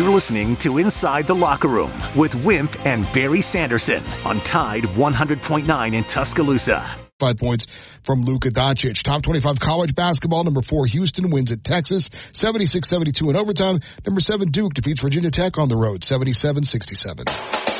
You're listening to Inside the Locker Room with Wimp and Barry Sanderson on Tide 100.9 in Tuscaloosa. Five points from Luka Doncic. Top 25 college basketball. Number four, Houston wins at Texas. 76-72 in overtime. Number seven, Duke defeats Virginia Tech on the road. 77-67.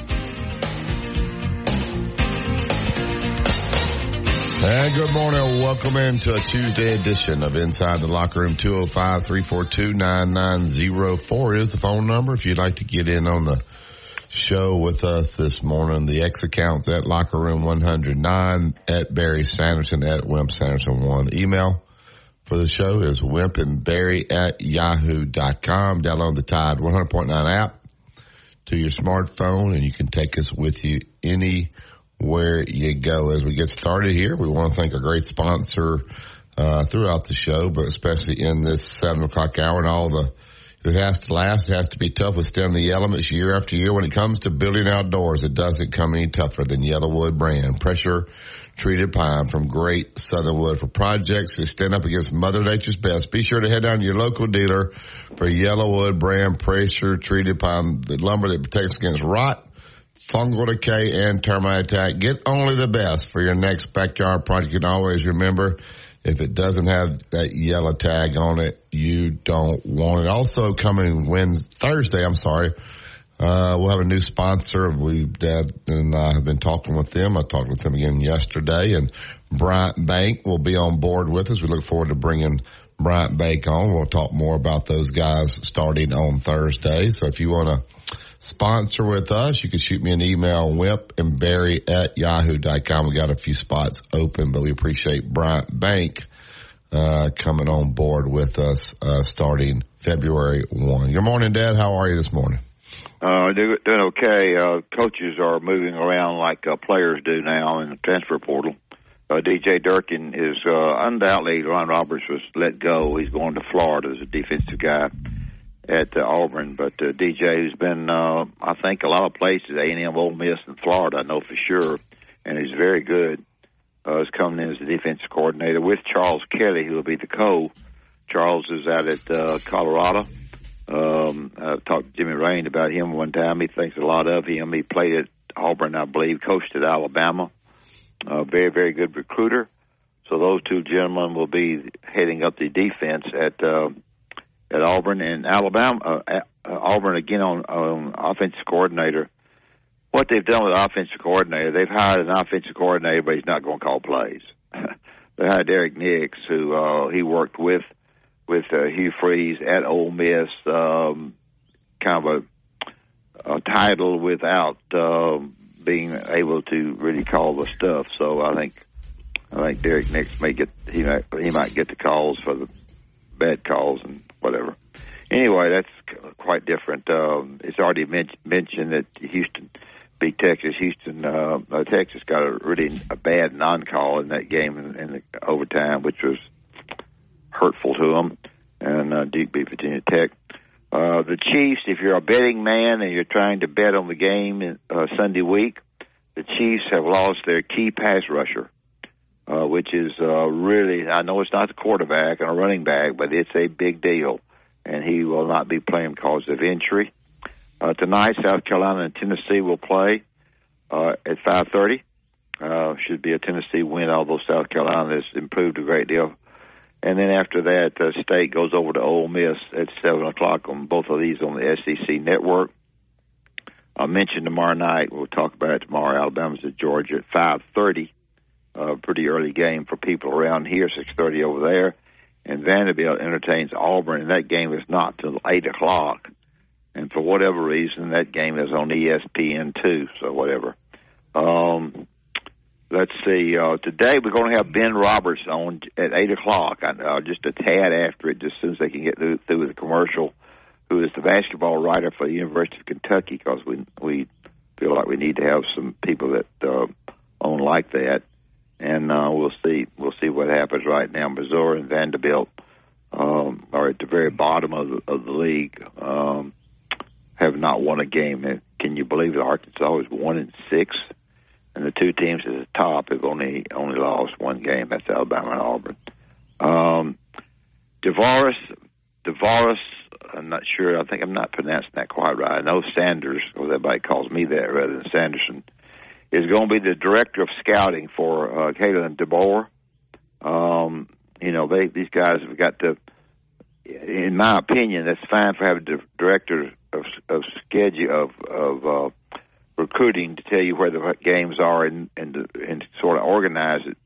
And good morning. Welcome into a Tuesday edition of Inside the Locker Room. 205-342-9904 is the phone number if you'd like to get in on the show with us this morning. The X accounts at Locker Room 109 at Barry Sanderson at Wimp Sanderson 1. The email for the show is wimp and barry at yahoo.com. Download the Tide 100.9 app to your smartphone and you can take us with you any where you go. As we get started here, we want to thank a great sponsor uh, throughout the show, but especially in this seven o'clock hour and all the. It has to last. It has to be tough withstanding the elements year after year. When it comes to building outdoors, it doesn't come any tougher than Yellowwood brand pressure treated pine from great southern wood for projects that stand up against Mother Nature's best. Be sure to head down to your local dealer for Yellowwood brand pressure treated pine, the lumber that protects against rot fungal decay, and termite attack. Get only the best for your next backyard project. And always remember, if it doesn't have that yellow tag on it, you don't want it. Also coming Wednesday, Thursday, I'm sorry, uh, we'll have a new sponsor. We, Dad and I have been talking with them. I talked with them again yesterday and Bryant Bank will be on board with us. We look forward to bringing Bryant Bank on. We'll talk more about those guys starting on Thursday. So if you want to sponsor with us, you can shoot me an email, wimp and barry at yahoo.com. We got a few spots open, but we appreciate Bryant Bank, uh, coming on board with us, uh, starting February 1. Good morning, Dad. How are you this morning? Uh, doing okay. Uh, coaches are moving around like uh, players do now in the transfer portal. Uh, DJ Durkin is uh, undoubtedly Ron Roberts was let go. He's going to Florida as a defensive guy at uh, Auburn. But uh, DJ, who's been, uh, I think, a lot of places, A and M, Ole Miss, and Florida, I know for sure, and he's very good. Uh, is coming in as the defensive coordinator with Charles Kelly, who will be the co. Charles is out at uh, Colorado. Um, I talked to Jimmy Rane about him one time. He thinks a lot of him. He played at Auburn, I believe, coached at Alabama. Uh, very, very good recruiter. So those two gentlemen will be heading up the defense at uh, at Auburn and Alabama. Uh, uh, Auburn again on, on offensive coordinator. What they've done with offensive coordinator, they've hired an offensive coordinator, but he's not going to call plays. they hired Derrick Nix, who uh, he worked with with uh, Hugh Freeze at Ole Miss, um, kind of a, a title without uh, being able to really call the stuff. So I think I think Derrick Nix may get he might he might get the calls for the bad calls and whatever. Anyway, that's quite different. Um, it's already men- mentioned that Houston beat Texas. Houston, uh, uh, Texas got a really a bad non-call in that game in, in the overtime, which was hurtful to them. And uh, Duke beat Virginia Tech. Uh, the Chiefs, if you're a betting man and you're trying to bet on the game uh, Sunday week, the Chiefs have lost their key pass rusher uh, which is uh, really, I know it's not the quarterback and a running back, but it's a big deal. And he will not be playing because of injury. Uh, tonight, South Carolina and Tennessee will play uh, at 5.30. Uh, should be a Tennessee win, although South Carolina has improved a great deal. And then after that, uh, State goes over to Ole Miss at 7 o'clock on both of these on the SEC network. I mentioned tomorrow night. We'll talk about it tomorrow. Alabama's at Georgia at 5.30 a pretty early game for people around here, 6:30 over there. And Vanderbilt entertains Auburn, and that game is not till eight o'clock. And for whatever reason, that game is on ESPN too. So whatever. Um, let's see. Uh, today we're going to have Ben Roberts on at eight o'clock. Uh, just a tad after it, just as soon as they can get through, through the commercial. Who is the basketball writer for the University of Kentucky? Because we we feel like we need to have some people that uh, own like that and uh, we'll see we'll see what happens. Right now, Missouri and Vanderbilt um, are at the very bottom of the, of the league. Um, have not won a game. Can you believe that Arkansas is one in six, and the two teams at the top have only only lost one game. That's Alabama and Auburn. Um, DeVaris, DeVaris, I'm not sure. I think I'm not pronouncing that quite right. I know Sanders, or everybody calls me that rather than Sanderson, is going to be the director of scouting for uh, Kalen DeBoer. Um, you know, they these guys have got to. In my opinion, that's fine for having the director of, of schedule of of uh, recruiting to tell you where the games are and and and to sort of organize it.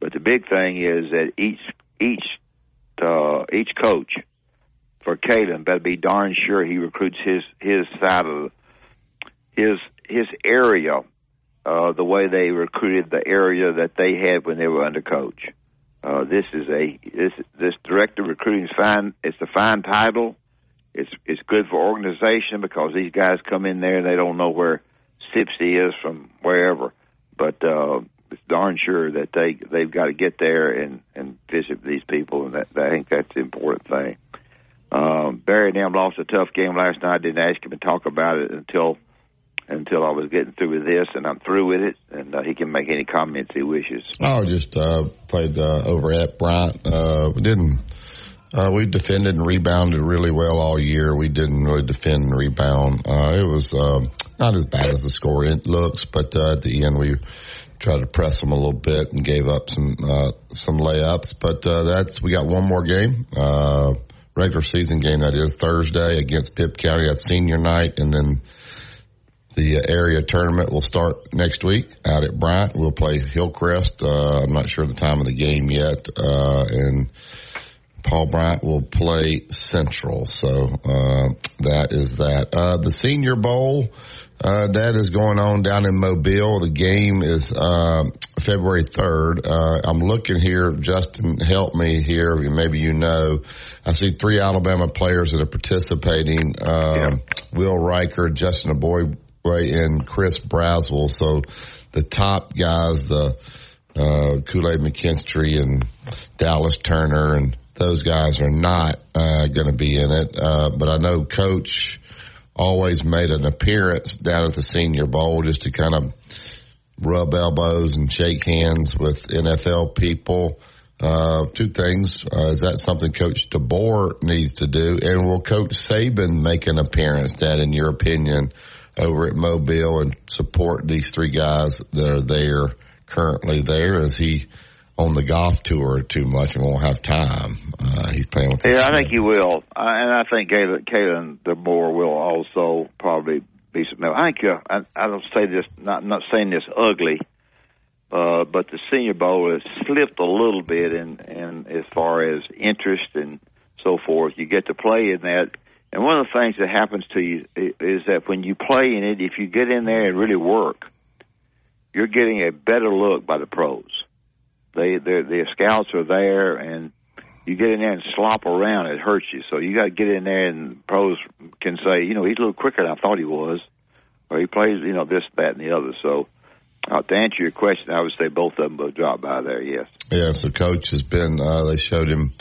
But the big thing is that each each uh, each coach for Kalen better be darn sure he recruits his his side of the, his his area uh, the way they recruited the area that they had when they were under coach. Uh, this is a this this director recruiting is fine. It's a fine title. It's it's good for organization because these guys come in there and they don't know where Sipsey is from wherever. But uh, it's darn sure that they they've got to get there and and visit these people, and that, I think that's the important thing. Um, Barry Nam lost a tough game last night. I didn't ask him to talk about it until until I was getting through with this, and I'm through with it, and uh, he can make any comments he wishes. Oh, just uh, played uh, over at Bryant. Uh, we didn't. Uh, we defended and rebounded really well all year. We didn't really defend and rebound. Uh, it was not as bad as the score looks, but uh, at the end we tried to press them a little bit and gave up some uh, some layups. But uh, that's we got one more game, uh, regular season game that is Thursday against Pip County. That's senior night, and then the area tournament will start next week out at Bryant. We'll play Hillcrest. Uh, I'm not sure the time of the game yet. Uh, and Paul Bryant will play Central. So, uh, that is that. Uh, the Senior Bowl, uh, that is going on down in Mobile. The game is, uh, February 3rd. I'm looking here. Justin, help me here. Maybe you know. I see three Alabama players that are participating. Yeah. Will Reichard, Justin Eboigbe, and Chris Braswell. So the top guys, the uh, Kool-Aid McKinstry and Dallas Turner and those guys are not uh, going to be in it. Uh, but I know Coach always made an appearance down at the Senior Bowl just to kind of rub elbows and shake hands with NFL people. Uh, two things. Uh, is that something Coach DeBoer needs to do? And will Coach Saban make an appearance, Dad, in your opinion, over at Mobile and support these three guys that are there currently there? Is he on the golf tour too much and won't have time? Uh, he's playing with. Yeah, I think he will, uh, and I think Kalen, Kalen DeBoer will also probably be some. I think uh, I, I don't say this, not not saying this ugly. Uh, but the Senior Bowl has slipped a little bit in, in as far as interest and so forth. You get to play in that and one of the things that happens to you is that when you play in it, if you get in there and really work, you're getting a better look by the pros. They, the scouts are there, and you get in there and slop around, it hurts you. So you got to get in there, and pros can say, you know, he's a little quicker than I thought he was, or he plays, you know, this, that, and the other. So uh, to answer your question, I would say both of them will drop by there. Yes. Yeah. So coach has been. Uh, they showed him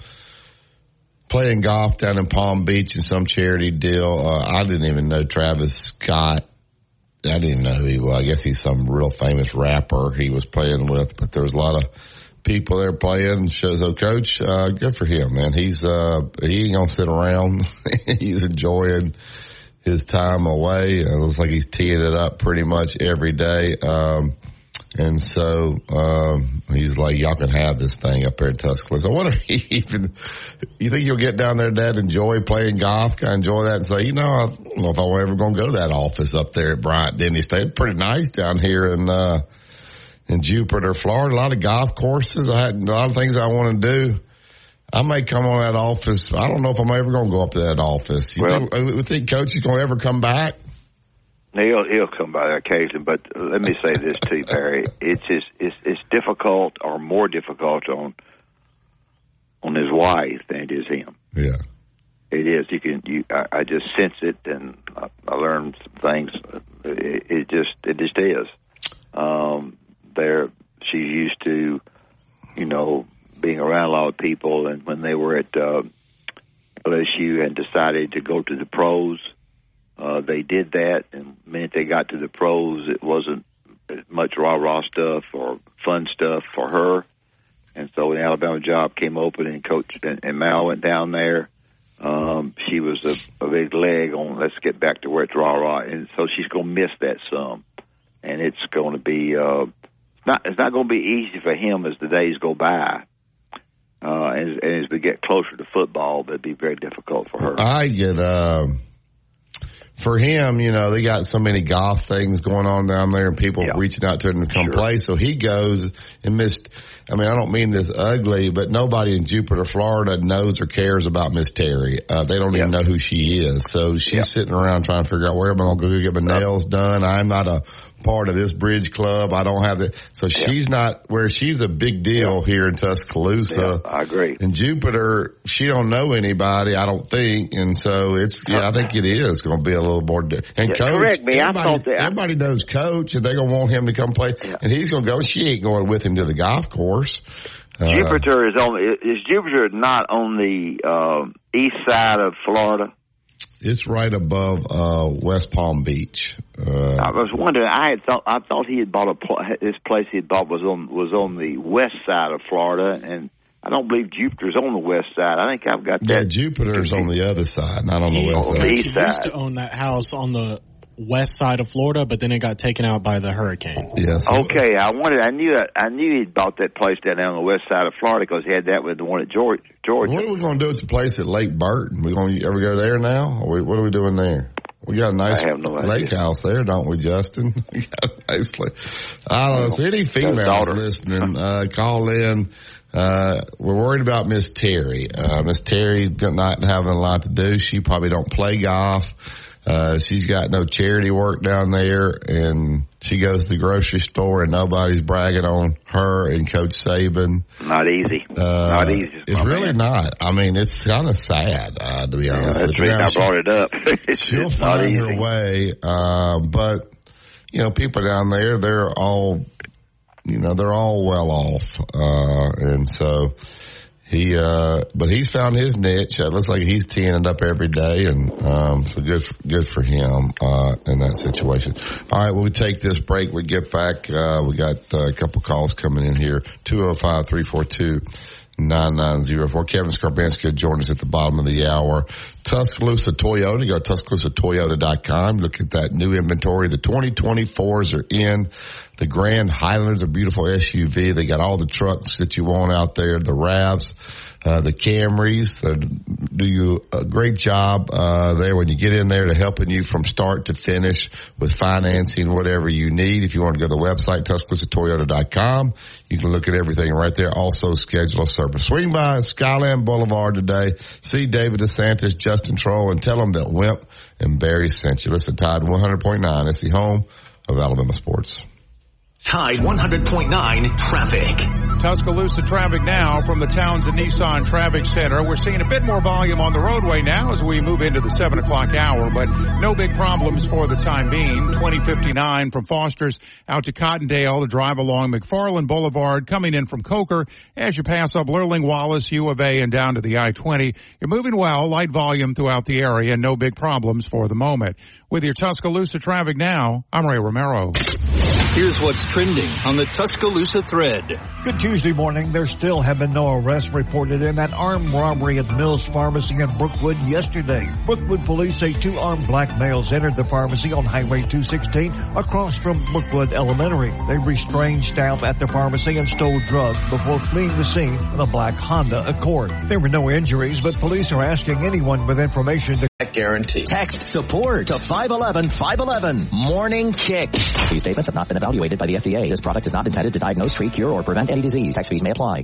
playing golf down in Palm Beach in some charity deal. Uh, I didn't even know Travis Scott. I didn't know who he was. I guess he's some real famous rapper he was playing with, but there was a lot of people there playing. Shows so, coach, uh, good for him, man. He's, uh, he ain't gonna sit around. he's enjoying his time away. It looks like he's teeing it up pretty much every day. Um, and so um, he's like, "Y'all can have this thing up there in Tuscaloosa." I wonder if he even you think you'll get down there, Dad, enjoy playing golf, kind of enjoy that, and say, you know, I don't know if I'm ever going to go to that office up there at Bryant Denny State. Pretty nice down here in uh, in Jupiter, Florida. A lot of golf courses. I had a lot of things I want to do. I may come on that office. I don't know if I'm ever going to go up to that office. You well, think, uh, think Coach is going to ever come back? He'll he'll come by occasion, but let me say this to you, Barry. It's just, it's it's difficult or more difficult on on his wife than it is him. Yeah, it is. You can you I, I just sense it, and I, I learned some things. It, it just it just is. Um, they're she's used to, you know, being around a lot of people. And when they were at uh, LSU and decided to go to the pros, uh, they did that. And the minute they got to the pros, it wasn't much rah rah stuff or fun stuff for her. And so the Alabama job came open and Coach and, and Mal went down there, um, she was a, a big leg on let's get back to where it's rah rah. And so she's going to miss that some. And it's going to be, uh, not, it's not to be easy for him as the days go by. Uh, and, and as we get closer to football, that'd be very difficult for her. I get, um, for him, you know, they got so many golf things going on down there and people Yeah. reaching out to him to come Sure. play. So he goes and missed. I mean, I don't mean this ugly, but nobody in Jupiter, Florida knows or cares about Miss Terry. Uh, they don't even know who she is. So she's Yeah. sitting around trying to figure out where am I going to go get my nails done. I'm not a part of this bridge club. I don't have the, so she's not where she's a big deal here in Tuscaloosa. yeah, I agree. And Jupiter, she don't know anybody, I don't think, and so it's yeah, I think it is going to be a little more. di- And Yeah, coach, correct me, I everybody, thought that- everybody knows coach, and they're going to want him to come play, Yeah. and he's going to go. She ain't going with him to the golf course. Uh, Jupiter is on. Is Jupiter not on the um, east side of Florida? It's right above uh, West Palm Beach. Uh, I was wondering. I had thought. I thought he had bought a. pl- This place he had bought was on was on the west side of Florida, and I don't believe Jupiter's on the west side. I think I've got that. yeah. Jupiter's on the other side, not on the He, west on the side. he used to own that house on the west side of Florida, but then it got taken out by the hurricane. Yes. Okay, I wanted. I knew. I knew he'd bought that place down there on the west side of Florida because he had that with the one at Georgia. Georgia. What are we going to do at the place at Lake Burton? We going to ever go there now? Or we, what are we doing there? We got a nice I have no idea. lake house there, don't we, Justin? We got a nice lake. I don't know. So any females daughter. listening, uh, call in. Uh, we're worried about Miss Terry. Uh, Miss Terry not having a lot to do. She probably don't play golf. Uh, she's got no charity work down there and she goes to the grocery store and nobody's bragging on her and Coach Saban. Not easy. Uh, not easy. It's really man. not. I mean, it's kind of sad, uh, to be Yeah, honest that's with the reason I brought it up. it's, she'll it's not find easy. her way, uh, but, you know, people down there, they're all, you know, they're all well off. Uh, and so he, uh, but he's found his niche. It looks like he's teeing it up every day and, um, so good, good for him, uh, in that situation. All right. Well, we take this break. We get back. Uh, we got uh, a couple calls coming in here. 205 342 9904. Kevin Scarbinsky will join us at the bottom of the hour. Tuscaloosa Toyota. Go to TuscaloosaToyota.com. Look at that new inventory. The 2024s are in. The Grand Highlanders, a beautiful SUV. They got all the trucks that you want out there. The RAVs, uh, the Camrys. Do you a great job, uh, there when you get in there to helping you from start to finish with financing, whatever you need. If you want to go to the website, TuscaloosaToyota.com, you can look at everything right there. Also schedule a service. Swing by Skyland Boulevard today. See David DeSantis, Justin Troll, and tell them that Wimp and Barry sent you. Listen, Tide 100.9. is the home of Alabama sports. Tide 100.9 traffic. Tuscaloosa traffic now from the Townsend Nissan Traffic Center. We're seeing a bit more volume on the roadway now as we move into the 7 o'clock hour, but no big problems for the time being. 2059 from Foster's out to Cottondale, the drive along McFarland Boulevard, coming in from Coker as you pass up Lurleen Wallace, U of A, and down to the I-20. You're moving well, light volume throughout the area, and no big problems for the moment. With your Tuscaloosa traffic now, I'm Ray Romero. Here's what's trending on the Tuscaloosa thread. Good Tuesday morning. There still have been no arrests reported in that armed robbery at Mills Pharmacy in Brookwood yesterday. Brookwood police say two armed black males entered the pharmacy on Highway 216 across from Brookwood Elementary. They restrained staff at the pharmacy and stole drugs before fleeing the scene in a black Honda Accord. There were no injuries, but police are asking anyone with information to Guarantee. Text support to 511 511. Morning Kick. These statements have not been evaluated by the FDA. This product is not intended to diagnose, treat, cure, or prevent any disease. Tax fees may apply.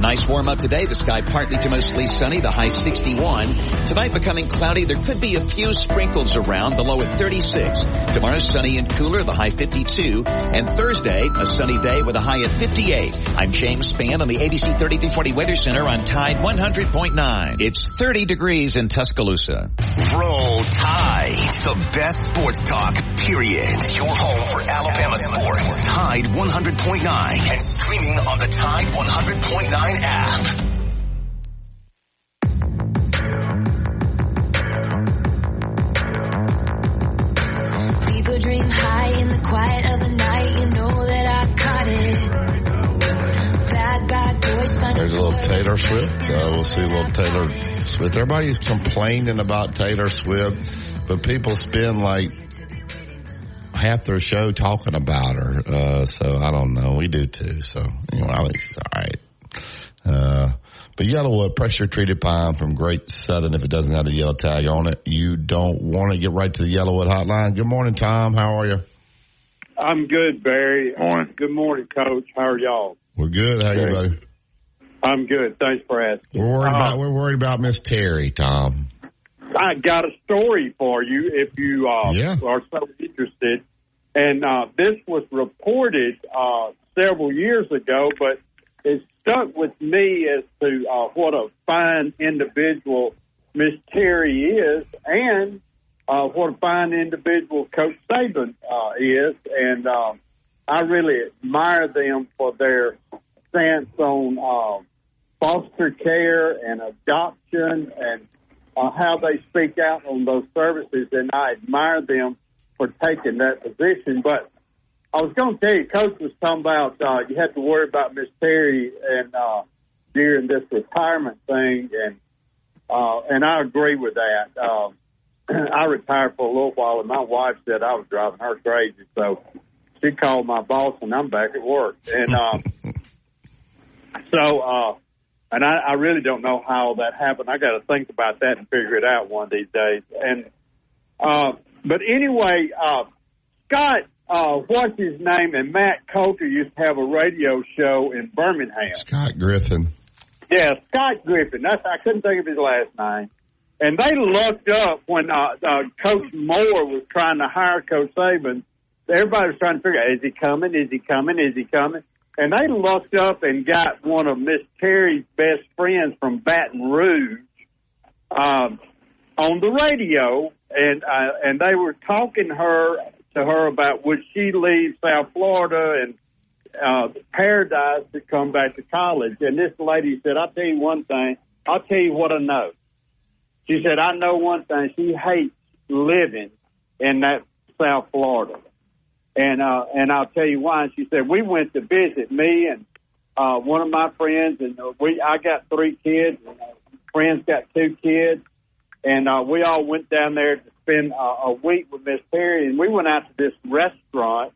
nice warm up today. The sky partly to mostly sunny. The high 61. Tonight becoming cloudy. There could be a few sprinkles around. The low at 36. Tomorrow sunny and cooler. The high 52. And Thursday a sunny day with a high at 58. I'm James Spann on the ABC 3340 Weather Center on Tide 100.9. It's 30 degrees in Tuscaloosa. Roll Tide. The best sports talk, period. Your home for Alabama sports. Tide 100.9 and streaming on the Tide 100.9 app. People dream high in the quiet of the night. You know that I caught it. Bad, bad boy. There's a little Taylor Swift. Uh, we'll see a little Taylor Swift. Everybody's complaining about Taylor Swift, but people spend like half their show talking about her. Uh, so I don't know. We do too. So anyway, I think she's all right. Uh, but Yellowwood pressure treated pine from Great Southern. If it doesn't have the yellow tag on it, you don't want to get right to the Yellowwood hotline. Good morning, Tom. How are you? I'm good, Barry. Morning. Good morning, Coach. How are y'all? We're good. How are you, buddy? I'm good. Thanks for asking. We're worried Uh, about we're worried about Miss Terry, Tom. I got a story for you if you uh, Yeah. are so interested. And uh, this was reported uh, several years ago, but it stuck with me as to uh, what a fine individual Miss Terry is, and uh, what a fine individual Coach Saban uh, is. And um, I really admire them for their stance on uh, foster care and adoption and uh, how they speak out on those services, and I admire them for taking that position. But I was going to tell you, Coach was talking about uh, you have to worry about Miss Terry and uh, during this retirement thing, and uh, and I agree with that. Uh, I retired for a little while, and my wife said I was driving her crazy, so she called my boss, and I'm back at work, and. Uh, so, uh, and I, I really don't know how that happened. I got to think about that and figure it out one of these days. And, uh, but anyway, uh, Scott, uh, what's his name? And Matt Coulter used to have a radio show in Birmingham. Scott Griffin. Yeah, Scott Griffin. That's I couldn't think of his last name. And they looked up when uh, uh, Coach Moore was trying to hire Coach Saban. Everybody was trying to figure out: is he coming? Is he coming? Is he coming? And they looked up and got one of Miss Terry's best friends from Baton Rouge um, on the radio, and uh, and they were talking her to her about would she leave South Florida and uh, Paradise to come back to college. And this lady said, "I'll tell you one thing. I'll tell you what I know." She said, "I know one thing. She hates living in that South Florida." And uh, and I'll tell you why. She said we went to visit me and uh, one of my friends, and uh, we I got three kids, and uh, friends got two kids, and uh, we all went down there to spend uh, a week with Miss Perry, and we went out to this restaurant,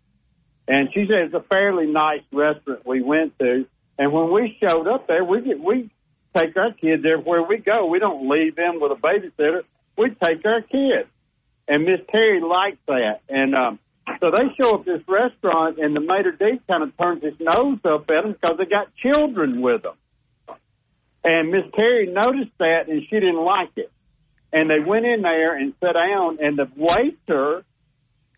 and she said it's a fairly nice restaurant we went to, and when we showed up there, we get we take our kids everywhere we go. We don't leave them with a babysitter. We take our kids, and Miss Terry likes that, and. um so they show up this restaurant, and the maitre d' kind of turns his nose up at them because they got children with them. And Miss Terry noticed that, and she didn't like it. And they went in there and sat down, and the waiter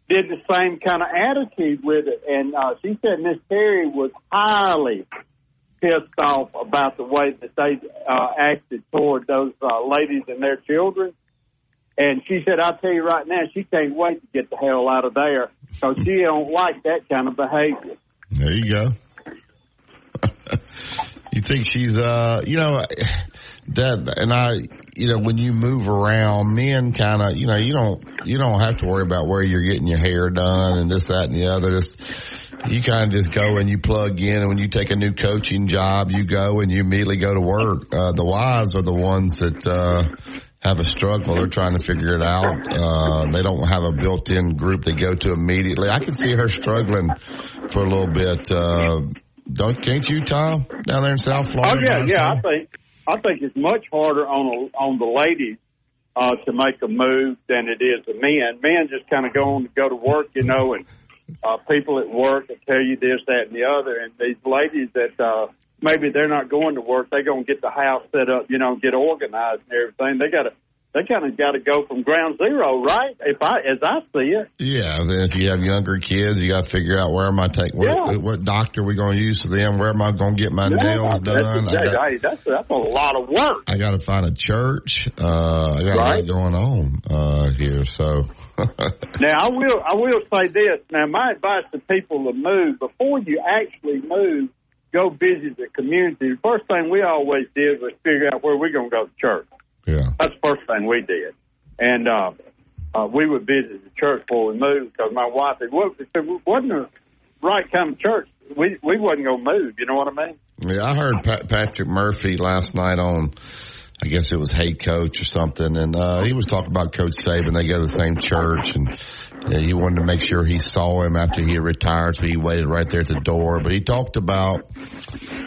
did the same kind of attitude with it. And uh, she said Miss Terry was highly pissed off about the way that they uh, acted toward those uh, ladies and their children. And she said, I'll tell you right now, she can't wait to get the hell out of there because she don't like that kind of behavior. There you go. you think she's, uh, you know, that, and I, you know, when you move around, men kind of, you know, you don't, you don't have to worry about where you're getting your hair done and this, that, and the other. Just, you kind of just go and you plug in, and when you take a new coaching job, you go and you immediately go to work. Uh, the wives are the ones that, uh, have a struggle. They're trying to figure it out. Uh, they don't have a built-in group they go to immediately. I can see her struggling for a little bit. Uh, don't can't you, Tom, down there in South Florida? Oh yeah, yeah. I think I think it's much harder on on the ladies uh, to make a move than it is the men. Men just kind of go on to go to work, you know, and uh, people at work that tell you this, that, and the other. And these ladies that uh, maybe they're not going to work, they're to get the house set up, you know, get organized and everything. They got to they kind of got to go from ground zero, right? If I, as I see it. Yeah. Then if you have younger kids, you got to figure out where am I taking, what, Yeah. what doctor we going to use for them? Where am I going to get my nails that's, done? I That's, got, hey, that's that's a lot of work. I got to find a church. Uh, I got a lot going on, uh, here. So, Now I will I will say this. Now my advice to people to move before you actually move, go visit the community. The first thing we always did was figure out where we're going to go to church. Yeah, that's the first thing we did, and uh, uh, we would visit the church before we moved because my wife wa- if it wasn't the right kind of church. We we wasn't going to move. You know what I mean? Yeah, I heard Pat, Patrick Murphy last night on, I guess it was Hey Coach or something, and uh, he was talking about Coach Saban. They go to the same church, and he wanted to make sure he saw him after he retired, so he waited right there at the door. But he talked about,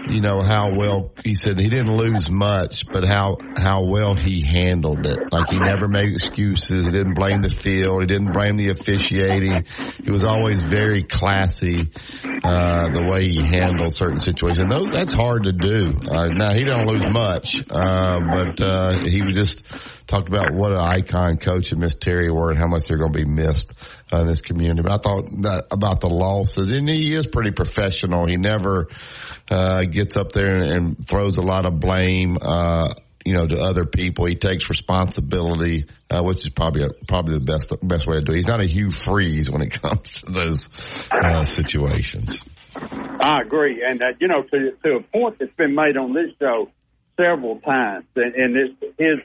you know, how well he said he didn't lose much, but how how well he handled it. Like he never made excuses. He didn't blame the field. He didn't blame the officiating. He was always very classy uh, the way he handled certain situations. Those that's hard to do. Uh, now he don't lose much, uh, but uh, he was just talked about what an icon coach and Miss Terry were and how much they're going to be missed uh, in this community. But I thought about the losses, and he is pretty professional. He never uh, gets up there and, and throws a lot of blame. Uh, you know, to other people, he takes responsibility, uh, which is probably a, probably the best best way to do it. He's not a Hugh Freeze when it comes to those uh, situations. I agree, and uh, you know, to to a point that's been made on this show several times, and, and it's his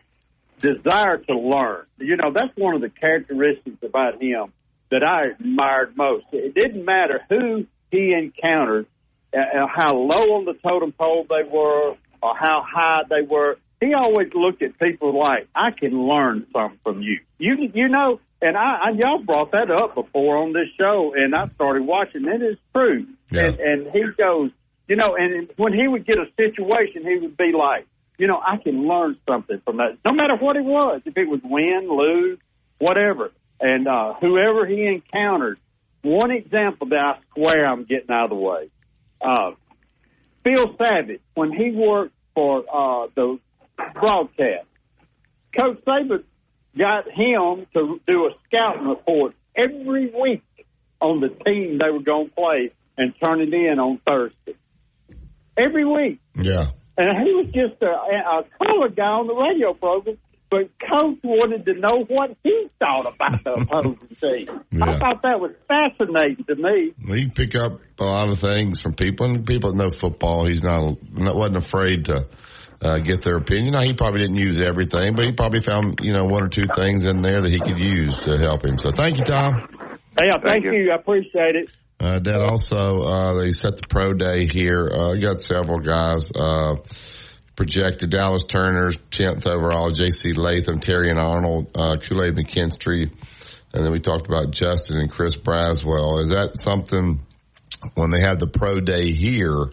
desire to learn. You know, that's one of the characteristics about him that I admired most. It didn't matter who he encountered, uh, uh, how low on the totem pole they were, or how high they were. He always looked at people like, "I can learn something from you." You, you know, and I, I y'all brought that up before on this show, and I started watching. It is true, Yeah. and and he goes, you know, and when he would get a situation, he would be like, you know, I can learn something from that, no matter what it was, if it was win, lose, whatever. And uh, whoever he encountered, one example that I swear I'm getting out of the way. Uh, Phil Savage, when he worked for uh, the broadcast, Coach Saban got him to do a scouting report every week on the team they were going to play and turn it in on Thursday. Every week. Yeah. And he was just a, a color guy on the radio program, but Coach wanted to know what he thought about the opposing team. I thought that was fascinating to me. Well, you pick up a lot of things from people, and people that know football. He's not, not wasn't afraid to uh, get their opinion. Now, he probably didn't use everything, but he probably found you know one or two things in there that he could use to help him. So, thank you, Tom. Yeah, thank, you. I appreciate it. Uh, also, uh, they set the pro day here. Uh, you got several guys, uh, projected Dallas Turner's 10th overall, JC Latham, Terrion Arnold, uh, Kool-Aid McKinstry. And then we talked about Justin and Chris Braswell. Is that something when they have the pro day here,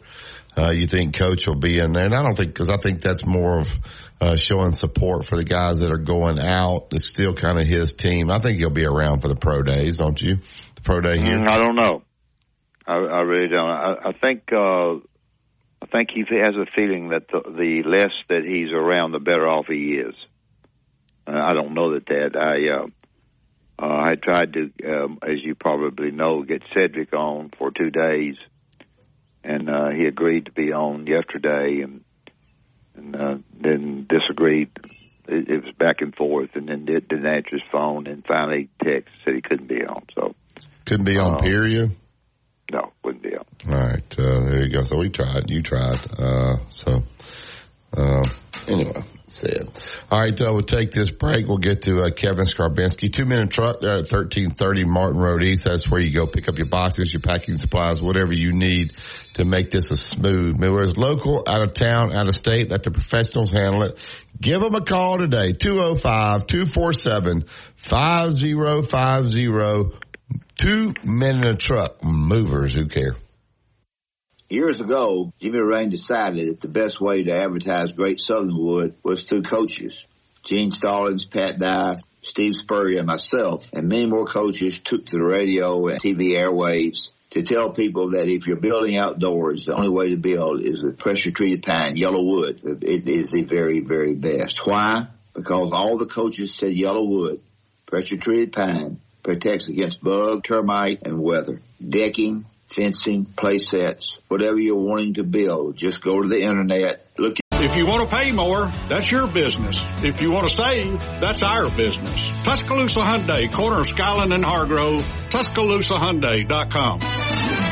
uh, you think coach will be in there? And I don't think, cause I think that's more of, uh, showing support for the guys that are going out. It's still kind of his team. I think he'll be around for the pro days, don't you? The pro day here. Mm, I don't know. I, I really don't. I, I think uh, I think he has a feeling that the, the less that he's around, the better off he is. Uh, I don't know that that I. Uh, uh, I tried to, um, as you probably know, get Cedric on for two days, and uh, he agreed to be on yesterday, and and uh, then disagreed. It, it was back and forth, and then did, didn't answer his phone, and finally text said he couldn't be on. So Couldn't be on Uh, period. No, wouldn't be. All right, uh, there you go. So we tried, you tried. Uh, so uh, anyway, said. All right, uh, we'll take this break. We'll get to uh, Kevin Scarbinsky. Two minute truck there at thirteen thirty Martin Road East. That's where you go pick up your boxes, your packing supplies, whatever you need to make this a smooth. Whether it's local, out of town, out of state, let the professionals handle it. Give them a call today. 205-247-5050. Two men in a truck. Movers who care. Years ago, Jimmy Rane decided that the best way to advertise Great Southern Wood was through coaches. Gene Stallings, Pat Dye, Steve Spurrier, and myself, and many more coaches took to the radio and TV airwaves to tell people that if you're building outdoors, the only way to build is with pressure treated pine, yellow wood. It is the very, very best. Why? Because all the coaches said yellow wood, pressure treated pine, protects against bug, termite, and weather. Decking, fencing, play sets, whatever you're wanting to build, just go to the internet, look if you want to pay more, that's your business. If you want to save, that's our business. Tuscaloosa Hyundai, corner of Skyland and Hargrove, TuscaloosaHyundai.com.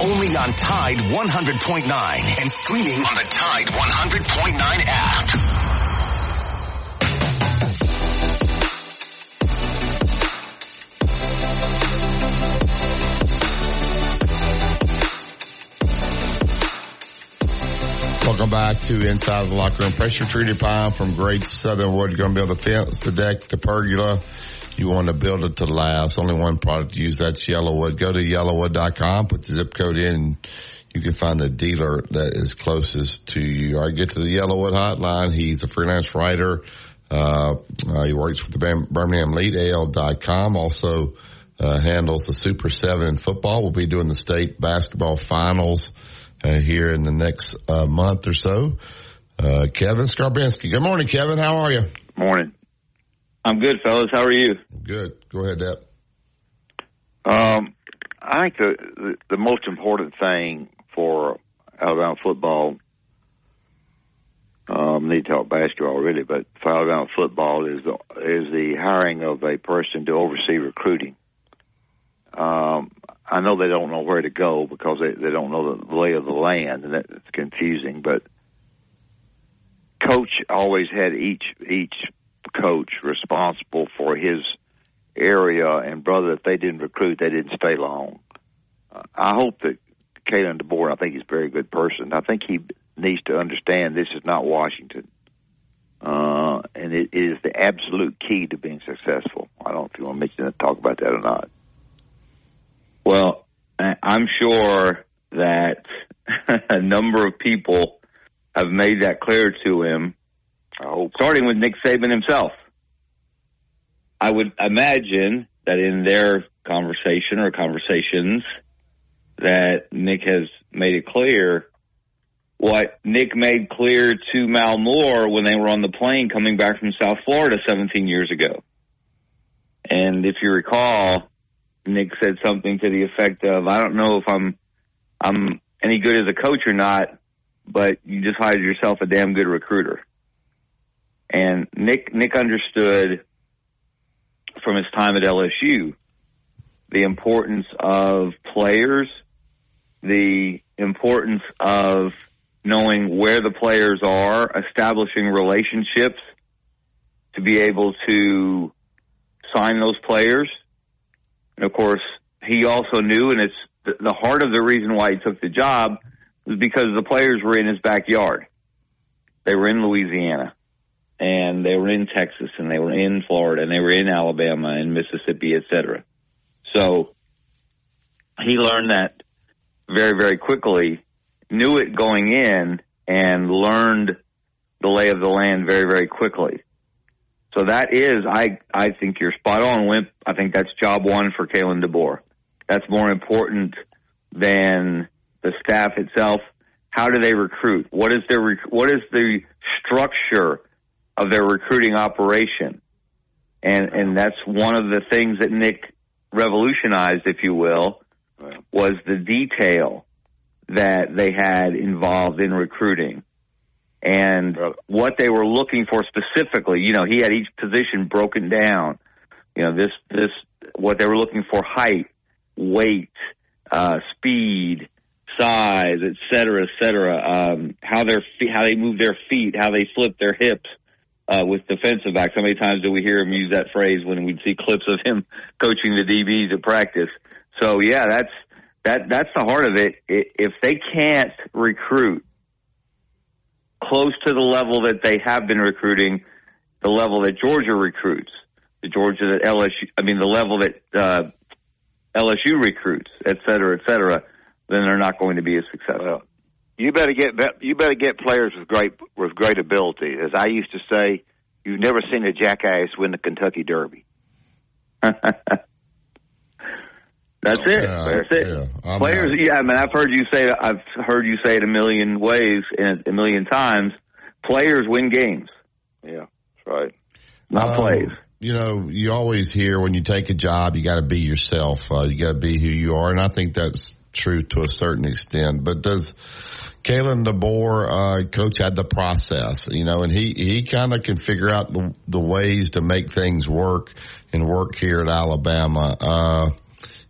Only on Tide 100.9 and streaming on the Tide 100.9 app. Welcome back to Inside the Locker Room. Pressure treated pine from Great Southern Wood. You're going to build the fence, the deck, the pergola. You want to build it to last. Only one product to use. That's Yellowwood. Go to yellowwood.com, put the zip code in, you can find a dealer that is closest to you. All right, get to the Yellowwood hotline. He's a freelance writer. Uh, uh, he works with the Birmingham Lead, AL.com. Also, uh, handles the Super 7 in football. We'll be doing the state basketball finals here in the next uh, month or so. Uh, Kevin Scarbinsky. Good morning, Kevin. How are you? Morning. I'm good, fellas. How are you? Good. Go ahead, Deb. Um, I think the, the the most important thing for Alabama football, um, need to talk basketball really, but for Alabama football is the is the hiring of a person to oversee recruiting. Um, I know they don't know where to go because they they don't know the lay of the land, and that's confusing. But coach always had each each coach responsible for his area, and brother, if they didn't recruit, they didn't stay long. I hope that Kalen DeBoer, I think he's a very good person. I think he needs to understand this is not Washington. Uh, and it is the absolute key to being successful. I don't know if you want to mention that, talk about that or not. Well, I'm sure that a number of people have made that clear to him, starting with Nick Saban himself. I would imagine that in their conversation or conversations that Nick has made it clear what Nick made clear to Mal Moore when they were on the plane coming back from South Florida 17 years ago. And if you recall, Nick said something to the effect of, "I don't know if I'm I'm any good as a coach or not, but you just hired yourself a damn good recruiter." And Nick Nick understood from his time at LSU the importance of players, the importance of knowing where the players are, establishing relationships to be able to sign those players and of course, he also knew, and it's the heart of the reason why he took the job was because the players were in his backyard. They were in Louisiana, and they were in Texas, and they were in Florida, and they were in Alabama and Mississippi, etc. So he learned that very, very quickly, knew it going in, and learned the lay of the land very, very quickly. So that is, I I think you're spot on, Wimp. I think that's job one for Kalen DeBoer. That's more important than the staff itself. How do they recruit? What is their what is the structure of their recruiting operation? And and that's one of the things that Nick revolutionized, if you will, was the detail that they had involved in recruiting and what they were looking for specifically. You know, he had each position broken down. You know, this this what they were looking for: height, weight, uh, speed, size, et cetera, et cetera. Um, how their feet, how they move their feet, how they flip their hips, uh, with defensive backs. How many times do we hear him use that phrase when we see clips of him coaching the DBs at practice? So yeah, that's that that's the heart of it. If they can't recruit close to the level that they have been recruiting, the level that Georgia recruits, the Georgia that LSU, I mean the level that uh, LSU recruits, et cetera, et cetera, then they're not going to be as successful. you better get you better get players with great with great ability. As I used to say, you've never seen a jackass win the Kentucky Derby. That's it. That's it. Yeah, Players, yeah. I mean, I've heard you say I've heard you say it a million ways and a million times. Players win games. Yeah, that's right. Not Um, plays. You know, you always hear when you take a job, you got to be yourself. Uh, you got to be who you are, and I think that's true to a certain extent. But does Kalen DeBoer, uh, coach had the process, you know, and he, he kind of can figure out the, the ways to make things work and work here at Alabama. Uh,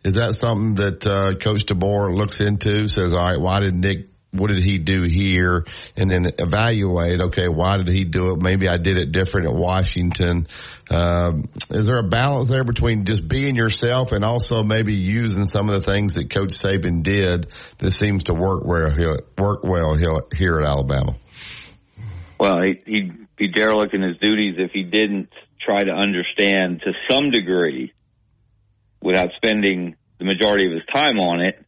is that something that, uh, Coach DeBoer looks into, says, all right, why did Nick, what did he do here? And then evaluate, okay, why did he do it? Maybe I did it different at Washington. Um, is there a balance there between just being yourself and also maybe using some of the things that Coach Saban did that seems to work well work well here, at Alabama? Well, he, he'd be derelict in his duties if he didn't try to understand to some degree, without spending the majority of his time on it,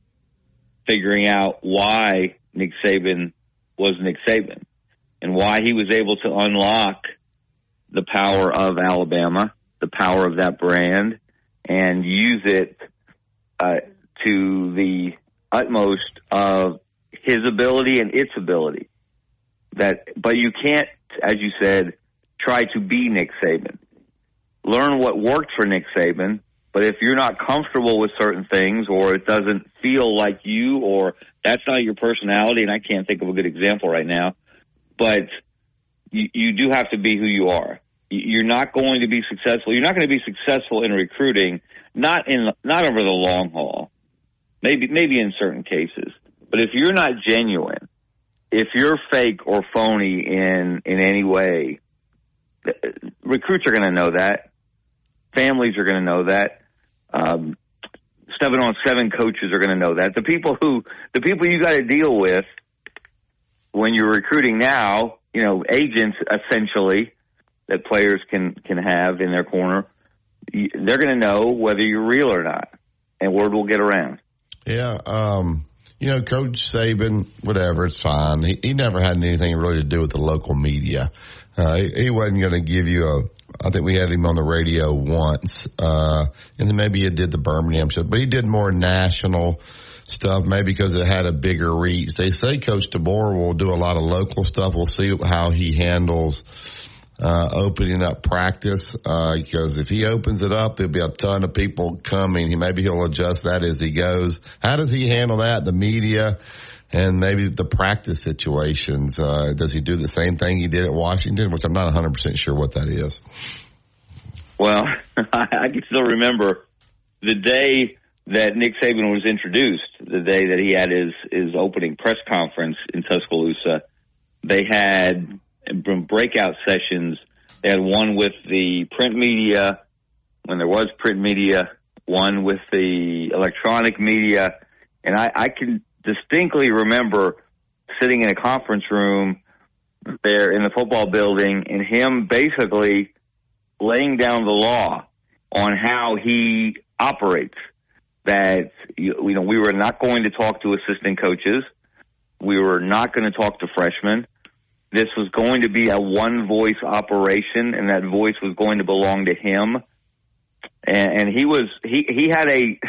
figuring out why Nick Saban was Nick Saban and why he was able to unlock the power of Alabama, the power of that brand, and use it uh, to the utmost of his ability and its ability. That, but you can't, as you said, try to be Nick Saban. Learn what worked for Nick Saban, but if you're not comfortable with certain things or it doesn't feel like you or that's not your personality, and I can't think of a good example right now, but you, you do have to be who you are. You- You're not going to be successful. You're not going to be successful in recruiting, not in not over the long haul. Maybe maybe in certain cases, but if you're not genuine, if you're fake or phony in in any way, recruits are going to know that. Families are going to know that. Um, seven on seven coaches are going to know that. The people who the people you got to deal with when you're recruiting now, you know, agents essentially that players can can have in their corner. They're going to know whether you're real or not, and word will get around. Yeah, um, you know, Coach Saban, whatever, it's fine. He, he never had anything really to do with the local media. Uh, he, he wasn't going to give you a. I think we had him on the radio once, uh, and then maybe he did the Birmingham show, but he did more national stuff, maybe because it had a bigger reach. They say Coach DeBoer will do a lot of local stuff. We'll see how he handles uh, opening up practice, uh, because if he opens it up, there'll be a ton of people coming. He, maybe he'll adjust that as he goes. How does he handle that? The media and maybe the practice situations. Uh, does he do the same thing he did at Washington, which I'm not 100% sure what that is. Well, I can still remember the day that Nick Saban was introduced, the day that he had his his opening press conference in Tuscaloosa. They had breakout sessions. They had one with the print media when there was print media, one with the electronic media, and I, I can distinctly remember sitting in a conference room there in the football building and him basically laying down the law on how he operates. That you know we were not going to talk to assistant coaches. We were not going to talk to freshmen. This was going to be a one voice operation, and that voice was going to belong to him. And, and he was he he had a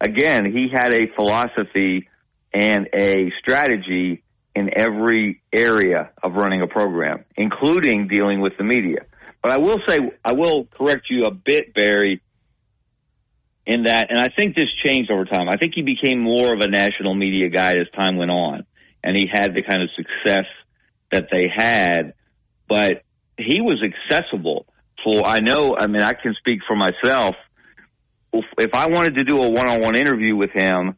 again he had a philosophy and a strategy in every area of running a program, including dealing with the media. But I will say, I will correct you a bit, Barry, in that, and I think this changed over time. I think he became more of a national media guy as time went on, and he had the kind of success that they had. But he was accessible for, I know, I mean, I can speak for myself. If, I wanted to do a one-on-one interview with him,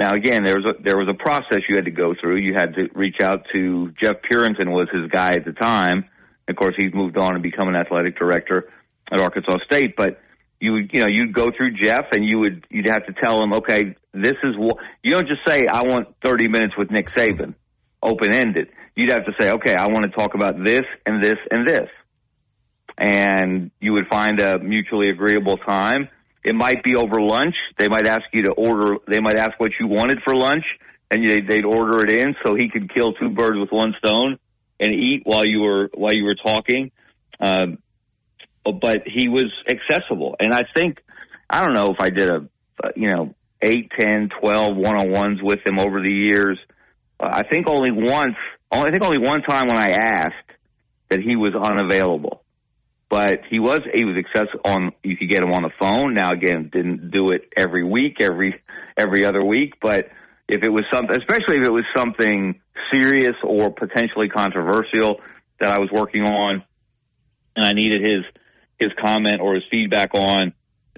now again, there was a, there was a process you had to go through. You had to reach out to Jeff Purinton was his guy at the time, Of course, he's moved on and become an athletic director at Arkansas State. But you would, you know, you'd go through Jeff and you would, you'd have to tell him, okay, this is what, you don't just say, I want 30 minutes with Nick Saban, open ended. You'd have to say, okay, I want to talk about this and this and this. And you would find a mutually agreeable time. It might be over lunch. They might ask you to order, they might ask what you wanted for lunch and you, they'd order it in so he could kill two birds with one stone and eat while you were, while you were talking. Um, but he was accessible. And I think, I don't know if I did a, you know, eight, ten, twelve one-on-ones with him over the years. Uh, I think only once, I think only one time when I asked that he was unavailable. But he was, he was accessible on, you could get him on the phone. Now again, didn't do it every week, every, every other week, but if it was something, especially if it was something serious or potentially controversial that I was working on and I needed his, his comment or his feedback on,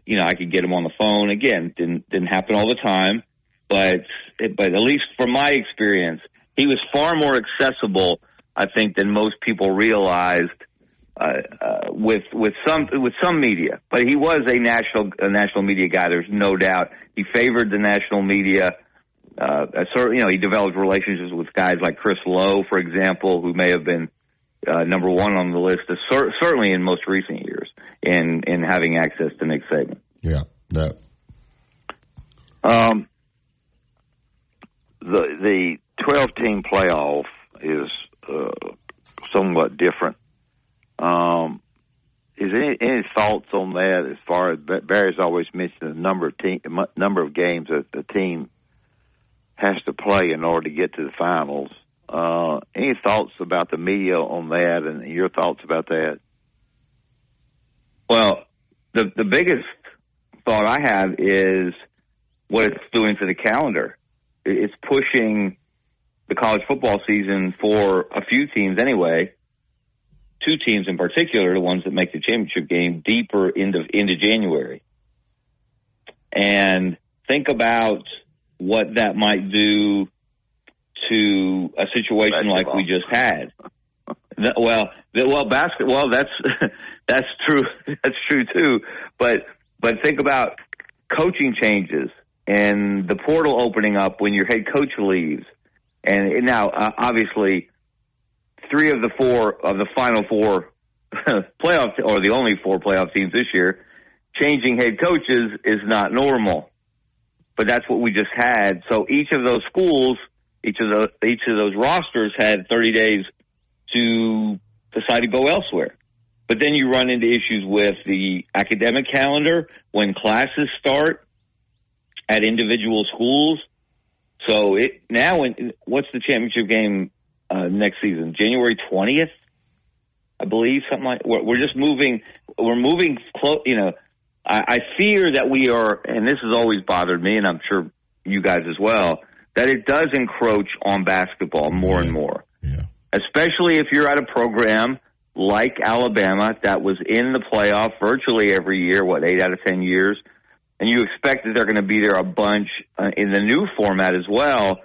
you know, I could get him on the phone. Again, didn't didn't happen all the time, but but at least from my experience, he was far more accessible, I think, than most people realized. Uh, uh, with with some with some media, but he was a national a national media guy. There's no doubt. He favored the national media. Uh, you know, he developed relationships with guys like Chris Low, for example, who may have been uh, number one on the list, cer- certainly in most recent years, in in having access to Nick Saban. Yeah, that. Um, the the twelve team playoff is uh, somewhat different. Um, is any, any thoughts on that? As far as Barry's always mentioned the number of team number of games that the team has to play in order to get to the finals. Uh, any thoughts about the media on that, and your thoughts about that? Well, the the biggest thought I have is what it's doing for the calendar. It's pushing the college football season for a few teams anyway. Two teams in particular, the ones that make the championship game, deeper into into January. And think about what that might do to a situation basketball. like we just had. well, well, basketball. Well, that's that's true. That's true too. But but think about coaching changes and the portal opening up when your head coach leaves. And now, uh, obviously, three of the four of the final four playoff, or the only four playoff teams this year, changing head coaches is not normal. But that's what we just had. So each of those schools each of the each of those rosters had 30 days to decide to go elsewhere. But then you run into issues with the academic calendar when classes start at individual schools. So it now, when, what's the championship game uh, next season? January 20th, I believe, something like. We're, we're just moving. We're moving close. You know, I, I fear that we are, and this has always bothered me, and I'm sure you guys as well that it does encroach on basketball more and more. Yeah. Especially if you're at a program like Alabama that was in the playoff virtually every year, what, eight out of ten years, and you expect that they're going to be there a bunch uh, in the new format as well.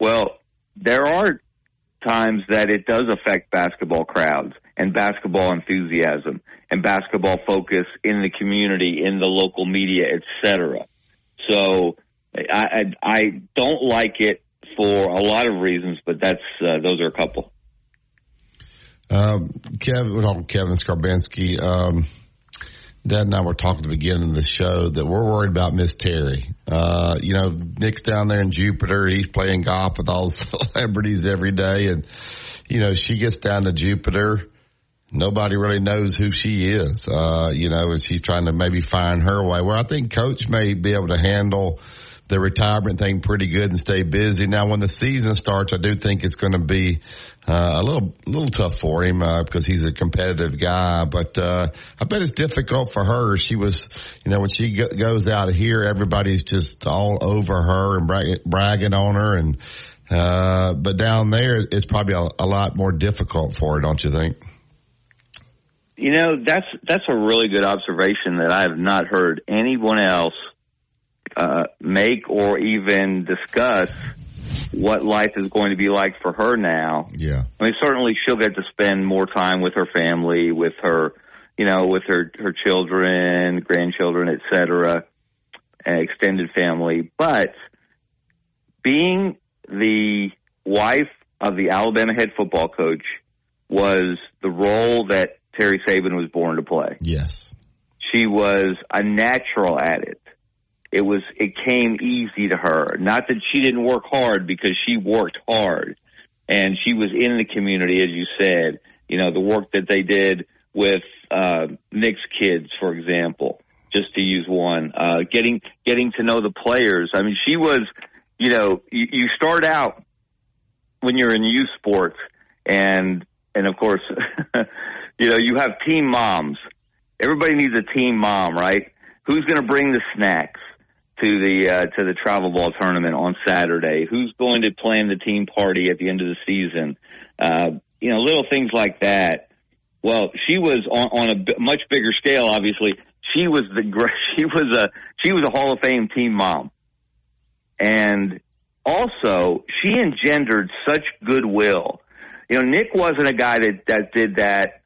Well, there are times that it does affect basketball crowds and basketball enthusiasm and basketball focus in the community, in the local media, etc. So I, I, I don't like it for a lot of reasons, but that's uh, those are a couple. Um, Kevin, Kevin Scarbinsky, um, Dad and I were talking at the beginning of the show that we're worried about Miss Terry. Uh, you know, Nick's down there in Jupiter. He's playing golf with all the celebrities every day. And, you know, she gets down to Jupiter. Nobody really knows who she is, uh, you know, and she's trying to maybe find her way. Well, I think coach may be able to handle the retirement thing pretty good and stay busy. Now, when the season starts, I do think it's going to be a little little tough for him uh, because he's a competitive guy. But uh, I bet it's difficult for her. She was, you know, when she go- goes out of here, everybody's just all over her and brag- bragging on her. And uh, but down there, it's probably a, a lot more difficult for her, don't you think? You know, that's that's a really good observation that I have not heard anyone else uh, make or even discuss what life is going to be like for her now. Yeah. I mean, certainly she'll get to spend more time with her family, with her, you know, with her her children, grandchildren, et cetera, and extended family. But being the wife of the Alabama head football coach was the role that Terry Saban was born to play. Yes. She was a natural at it. It was it came easy to her. Not that she didn't work hard because she worked hard. And she was in the community as you said, you know, the work that they did with uh Nick's kids, for example, just to use one. Uh getting getting to know the players. I mean, she was, you know, you, you start out when you're in youth sports and and of course you know, you have team moms. Everybody needs a team mom, right? Who's going to bring the snacks to the uh, to the travel ball tournament on Saturday? Who's going to plan the team party at the end of the season? Uh, you know, little things like that. Well, she was on, on a b- much bigger scale. Obviously, she was the she was a she was a Hall of Fame team mom, and also she engendered such goodwill. You know, Nick wasn't a guy that that did that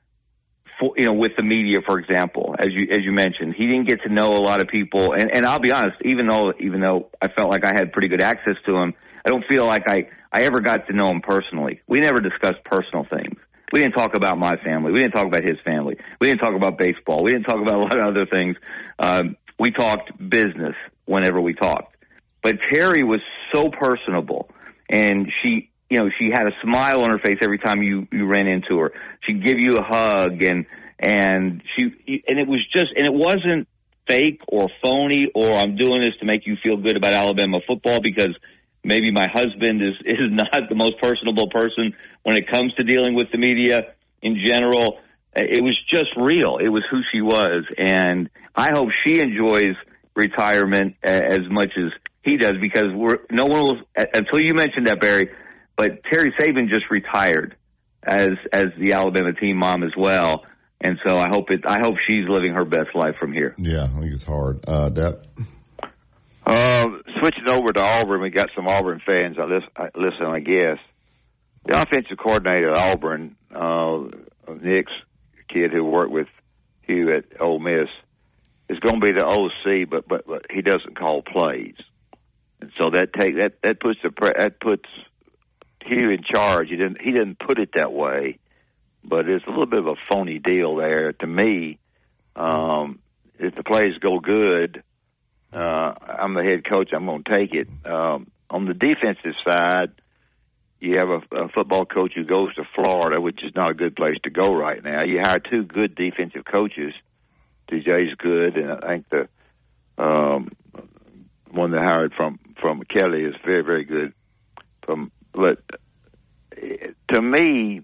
for, you know, with the media, for example, as you as you mentioned, he didn't get to know a lot of people. And and I'll be honest, even though even though I felt like I had pretty good access to him, I don't feel like I I ever got to know him personally. We never discussed personal things. We didn't talk about my family. We didn't talk about his family. We didn't talk about baseball. We didn't talk about a lot of other things. Um, we talked business whenever we talked. But Terry was so personable, and she you know, she had a smile on her face every time you you ran into her. She'd give you a hug and and she and it was just and it wasn't fake or phony or I'm doing this to make you feel good about Alabama football because maybe my husband is is not the most personable person when it comes to dealing with the media in general. It was just real. It was who she was and I hope she enjoys retirement as much as he does because we're no one will until you mentioned that Barry but Terry Saban just retired as as the Alabama team mom as well, and so I hope it. I hope she's living her best life from here. Yeah, I think it's hard. Uh, Depp? Uh, switching over to Auburn, we got some Auburn fans. I listen, I, listen, I guess the offensive coordinator at Auburn, uh, Nick's kid who worked with Hugh at Ole Miss, is going to be the OC, but but but he doesn't call plays, and so that take that that puts the pre- that puts Hugh in charge. He didn't he didn't put it that way, but it's a little bit of a phony deal there to me. Um, if the plays go good, uh, I'm the head coach. I'm going to take it. Um, on the defensive side, you have a, a football coach who goes to Florida, which is not a good place to go right now. You hire two good defensive coaches. DJ's good, and I think the um, one they hired from from Kelly is very very good. From but to me,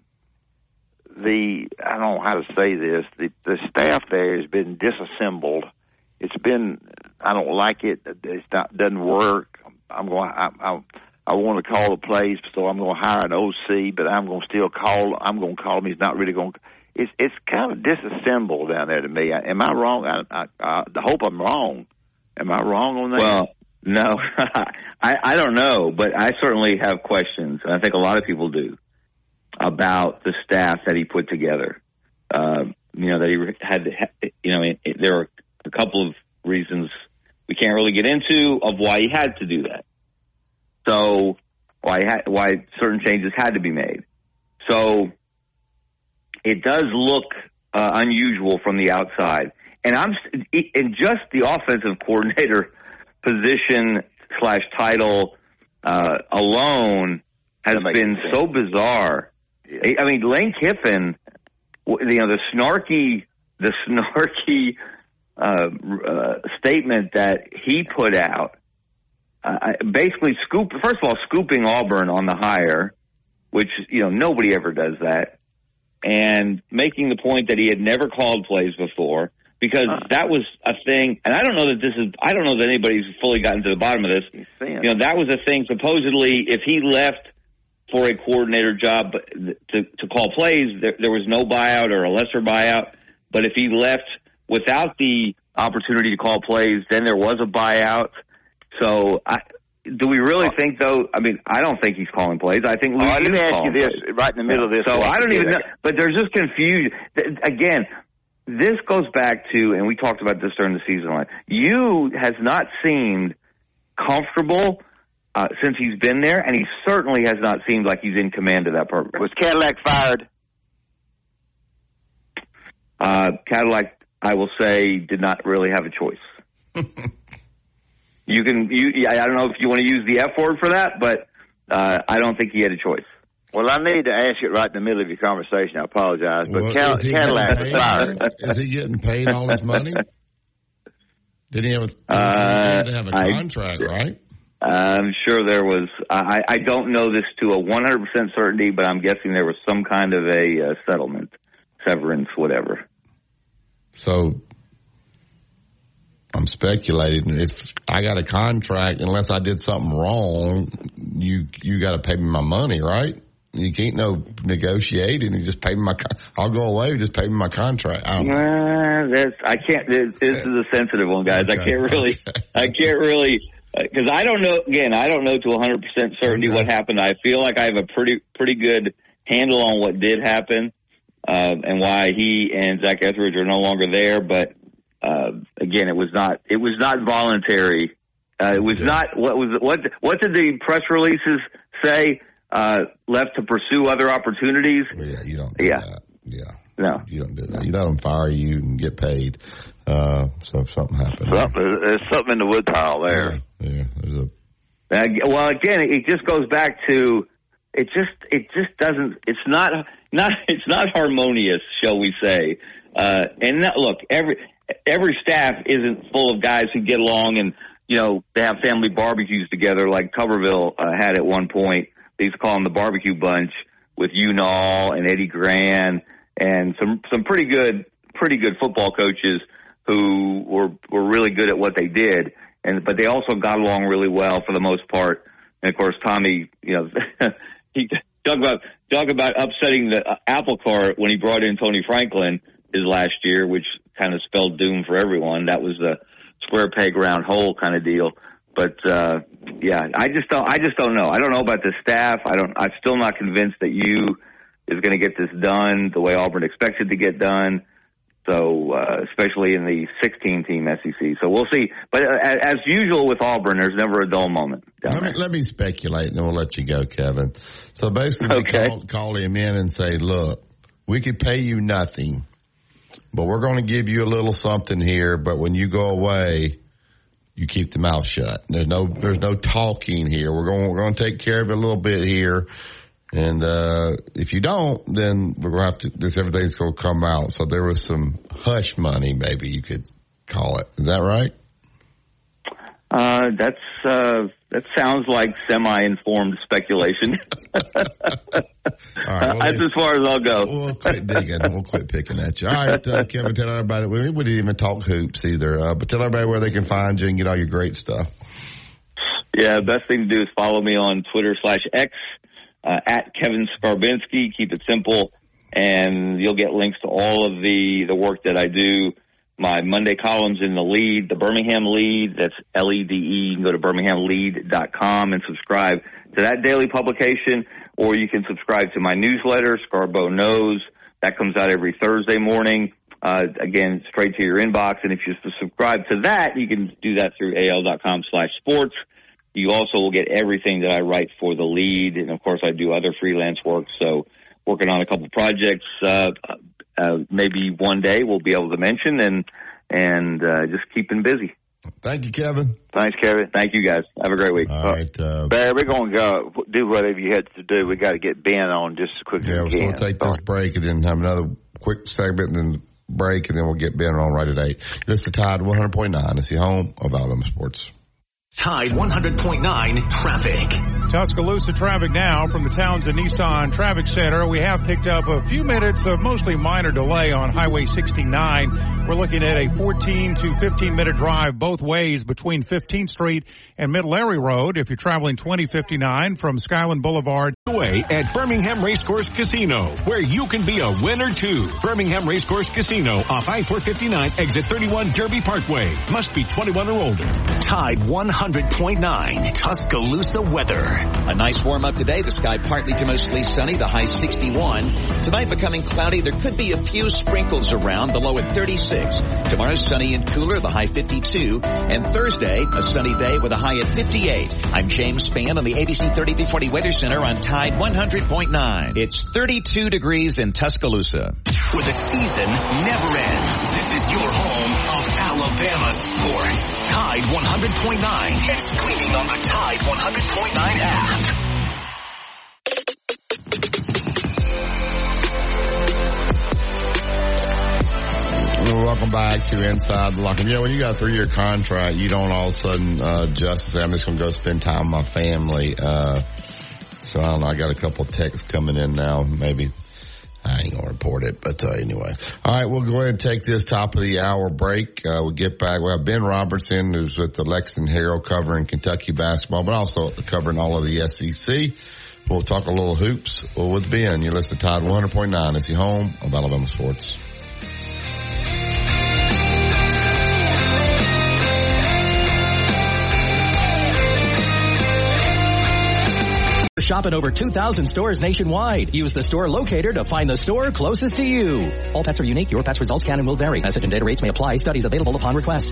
the I don't know how to say this. The the staff there has been disassembled. It's been I don't like it. It's not doesn't work. I'm going. I, I, I want to call the plays, so I'm going to hire an OC, but I'm going to still call. I'm going to call him. He's not really going. It's it's kind of disassembled down there to me. Am I wrong? I, I, I hope I'm wrong. Am I wrong on that? Well, no, I, I don't know, but I certainly have questions. And I think a lot of people do about the staff that he put together. Uh, you know that he had. You know, it, it, there are a couple of reasons we can't really get into of why he had to do that. So why ha- why certain changes had to be made. So it does look uh, unusual from the outside, and I'm in just the offensive coordinator position slash title uh, alone has been sense. so bizarre. Yeah. I mean, Lane Kiffin, you know, the snarky, the snarky uh, uh, statement that he put out, uh, basically scoop. First of all, scooping Auburn on the hire, which you know nobody ever does that, and making the point that he had never called plays before because uh, that was a thing, and I don't know that this is. I don't know that anybody's fully gotten to the bottom of this. You know, that was a thing. Supposedly, if he left for a coordinator job to to call plays, there, there was no buyout or a lesser buyout. But if he left without the opportunity to call plays, then there was a buyout. So I, do we really think though? I mean, I don't think he's calling plays. I think right, let me ask you this, plays. right in the middle of this. So I don't even know, but there's just confusion. Again, this goes back to, and we talked about this during the season. Like, Hugh has not seemed comfortable uh, since he's been there, and he certainly has not seemed like he's in command of that program. Was Cadillac fired? Uh, Cadillac, I will say, did not really have a choice. you can, you, I don't know if you want to use the F word for that, but uh, I don't think he had a choice. Well, I need to ask it right in the middle of your conversation. I apologize, but Well, Cal- Cadillac fired. Is he getting paid all his money? Did he have a, Uh, he have a I- contract, right? I'm sure there was. I, I don't know this to a 100% certainty, but I'm guessing there was some kind of a uh, settlement, severance, whatever. So I'm speculating. If I got a contract, unless I did something wrong, you you got to pay me my money, right? You can't no negotiating. You just pay me my. con- I'll go away. Just pay me my contract. I. Uh, that's I can't. This, this is a sensitive one, guys. I can't really. I can't really because I don't know. Again, I don't know to 100 percent certainty what happened. I feel like I have a pretty pretty good handle on what did happen uh, and why he and Zach Etheridge are no longer there. But uh, again, it was not. It was not voluntary. Uh, it was not. What was what? What did the press releases say? Uh, left to pursue other opportunities. Yeah, you don't. Yeah. Yeah. No. You don't do that. You let them fire you and get paid. Uh, so if something happens. Something, there's something in the woodpile there. Yeah, there's a. Uh, well, again, it just goes back to it. Just it just doesn't. It's not not it's not harmonious, shall we say? Uh, and that, look, every every staff isn't full of guys who get along and you know they have family barbecues together, like Tuberville uh, had at one point. They used to call them the barbecue bunch with Hugh Nall and Eddie Gran and some some pretty good pretty good football coaches who were were really good at what they did, and but they also got along really well for the most part. And of course, Tommy, you know, he talk about talk about upsetting the uh, apple cart when he brought in Tony Franklin his last year, which kind of spelled doom for everyone. That was the square peg round hole kind of deal. But uh yeah, I just don't I just don't know. I don't know about the staff. I don't I'm still not convinced that Hugh is going to get this done the way Auburn expected to get done. So, uh, especially in the 16 team SEC. So we'll see. But uh, as usual with Auburn, there's never a dull moment. Let me, let me speculate and then we'll let you go, Kevin. So basically, Okay. call, call him in and say, look, we could pay you nothing, but we're going to give you a little something here. But when you go away, you keep the mouth shut. There's no, there's no talking here. We're going, we're going to take care of it a little bit here. And, uh, if you don't, then we're going to have to, this, everything's going to come out. So there was some hush money, maybe you could call it. Is that right? Uh, that's, uh, that sounds like semi-informed speculation. right, well, that's as far as I'll go. We'll quit digging. We'll quit picking at you. All right, uh, Kevin, tell everybody. We, we didn't even talk hoops either, uh, but tell everybody where they can find you and get all your great stuff. Yeah, the best thing to do is follow me on Twitter slash X uh, at Kevin Scarbinsky. Keep it simple, and you'll get links to all of the the work that I do. My Monday columns in the Lede, the Birmingham Lede. That's L E D E. You can go to birminghamlede.com and subscribe to that daily publication, or you can subscribe to my newsletter, Scarbo Knows. That comes out every Thursday morning. Uh, again, straight to your inbox. And if you subscribe to that, you can do that through al.com slash sports. You also will get everything that I write for the Lede. And of course, I do other freelance work. So working on a couple projects, uh, uh, maybe one day we'll be able to mention and, and, uh, just keeping busy. Thank you, Kevin. Thanks, Kevin. Thank you guys. Have a great week. All right. Uh, Barry, we're going to go do whatever you had to do. We got to get Ben on just as quick yeah, as we we'll can. take this break and then have another quick segment and then break, and then we'll get Ben on right at 8. This is Tide 100.9. It's the home of Alabama Sports. Tide 100.9 traffic. Tuscaloosa traffic now from the Townsend Nissan Traffic Center. We have picked up a few minutes of mostly minor delay on Highway 69. We're looking at a 14 to 15 minute drive both ways between 15th Street and Mitt Lary Road. If you're traveling 2059 from Skyland Boulevard away at Birmingham Racecourse Casino, where you can be a winner too. Birmingham Racecourse Casino off I-459 exit 31 Derby Parkway. Must be 21 or older. Tide 100.9 Tuscaloosa weather. A nice warm up today. The sky partly to mostly sunny, the high 61. Tonight becoming cloudy. There could be a few sprinkles around, the low at 36. Tomorrow sunny and cooler, the high 52. And Thursday, a sunny day with a high at 58. I'm James Spann on the ABC 3340 Weather Center on Tide 100.9. It's 32 degrees in Tuscaloosa. Where the season never ends. This is your home of Alabama sports. Tide 100.9 and streaming on the Tide 100.9 app. Welcome back to Inside the Locker Room. Yeah, when you got a three-year contract, you don't all of a sudden uh, just say, I'm just going to go spend time with my family. Uh, so I don't know. I got a couple of texts coming in now. Maybe I ain't to report it, but uh, anyway. All right, we'll go ahead and take this top of the hour break. Uh, we'll get back. We have Ben Robertson, who's with the Lexington Herald covering Kentucky basketball, but also covering all of the SEC. We'll talk a little hoops with Ben. You listen to Tide 100.9. Is he home of Alabama Sports? Shop at over 2,000 stores nationwide. Use the store locator to find the store closest to you. All pets are unique. Your pet's results can and will vary. Message and data rates may apply. Studies available upon request.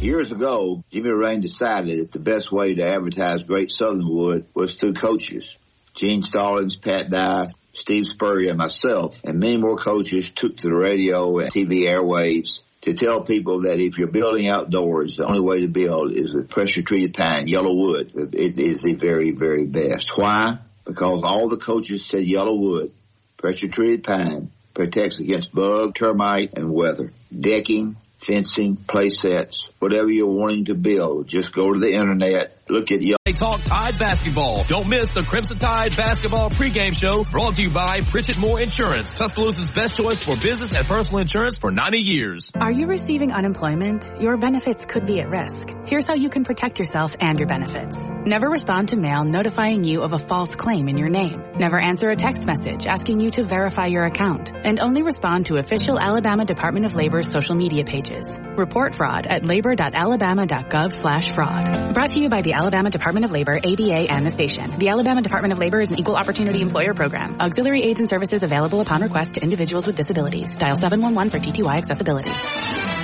Years ago, Jimmy Rane decided that the best way to advertise Great Southern Wood was through coaches. Gene Stallings, Pat Dye, Steve Spurrier, myself, and many more coaches took to the radio and TV airwaves to tell people that if you're building outdoors, the only way to build is with pressure treated pine, YellaWood. It is the very, very best. Why? Because all the coaches said YellaWood, pressure treated pine protects against bug, termite, and weather. Decking, fencing, play sets, whatever you're wanting to build, just go to the internet, look at you. They talk Tide basketball. Don't miss the Crimson Tide basketball pregame show brought to you by Pritchett Moore Insurance, Tuscaloosa's best choice for business and personal insurance for 90 years. Are you receiving unemployment? Your benefits could be at risk. Here's how you can protect yourself and your benefits. Never respond to mail notifying you of a false claim in your name. Never answer a text message asking you to verify your account. And only respond to official Alabama Department of Labor's social media pages. Report fraud at labor.alabama.gov slash fraud. Brought to you by the Alabama Department of Labor, ABA, and the station. The Alabama Department of Labor is an equal opportunity employer program. Auxiliary aids and services available upon request to individuals with disabilities. Dial 711 for TTY accessibility.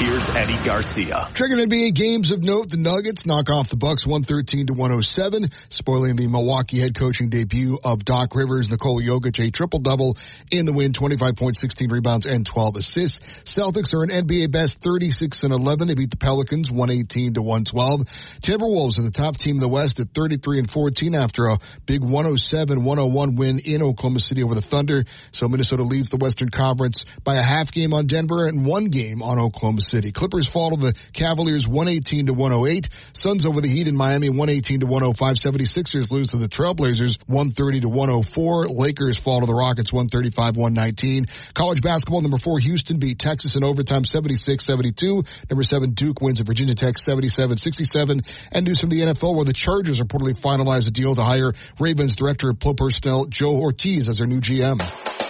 Here's Eddie Garcia. Checking NBA games of note, the Nuggets knock off the Bucks 113 to 107, spoiling the Milwaukee head coaching debut of Doc Rivers, Nikola Jokic, a triple double in the win, 25 points, 16 rebounds, and 12 assists. Celtics are an NBA best 36 and 11. They beat the Pelicans 118 to 112. Timberwolves are the top team in the West at 33 and 14 after a big 107-101 win in Oklahoma City over the Thunder. So Minnesota leads the Western Conference by a half game on Denver and one game on Oklahoma City. Clippers fall to the Cavaliers 118 to 108. Suns over the Heat in Miami 118 to 105. 76ers lose to the Trailblazers 130 to 104. Lakers fall to the Rockets 135 119. College basketball number four Houston beat Texas in overtime 76 72. Number seven Duke wins at Virginia Tech 77 67. And news from the NFL where the Chargers reportedly finalized a deal to hire Ravens director of personnel Joe Ortiz as their new GM.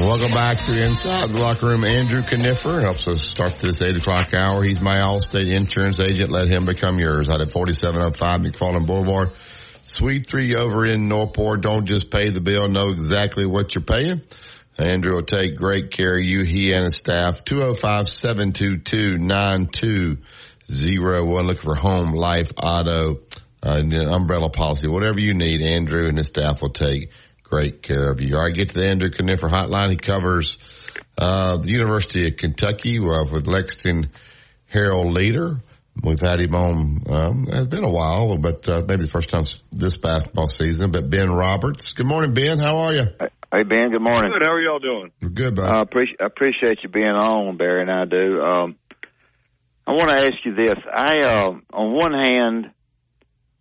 Welcome back to Inside the Locker Room. Andrew Kniffer helps us start this 8 o'clock hour. He's my Allstate insurance agent. Let him become yours. Out at 4705 McFarland Boulevard. Suite 3 over in Northport. Don't just pay the bill. Know exactly what you're paying. Andrew will take great care of you, he and his staff. 205-722-9201. Looking for home, life, auto, uh, umbrella policy, whatever you need. Andrew and his staff will take great care of you. All right, get to the Andrew Kniffer hotline. He covers uh, the University of Kentucky uh, with Lexington Herald Leader. We've had him on. Um, it's been a while, but uh, maybe the first time this basketball season. But Ben Roberts. Good morning, Ben. How are you? Hey Ben, good morning. Good. How are y'all doing? We're good, bud. I uh, appreciate appreciate you being on, Barry, and I do. Um, I want to ask you this. I, uh, on one hand,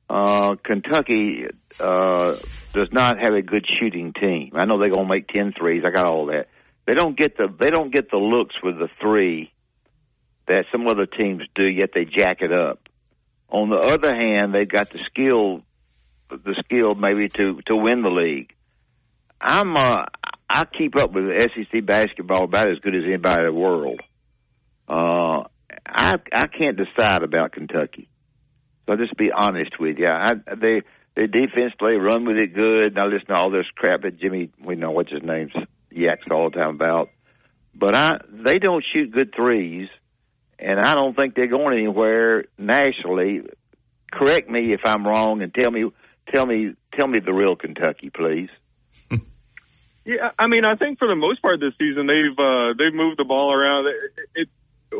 uh, Kentucky uh, does not have a good shooting team. I know they're to make ten threes. I got all that. They don't get the they don't get the looks with the three that some other teams do. Yet they jack it up. On the other hand, they've got the skill, the skill maybe to to win the league. I'm uh, I keep up with SEC basketball about as good as anybody in the world. Uh, I I can't decide about Kentucky. So I'll just be honest with you. I, they their defense play run with it good. Now listen to all this crap that Jimmy we know what his name's yaks all the time about. But I they don't shoot good threes, and I don't think they're going anywhere nationally. Correct me if I'm wrong, and tell me tell me tell me the real Kentucky, please. Yeah, I mean, I think for the most part this season they've uh, they've moved the ball around. It, it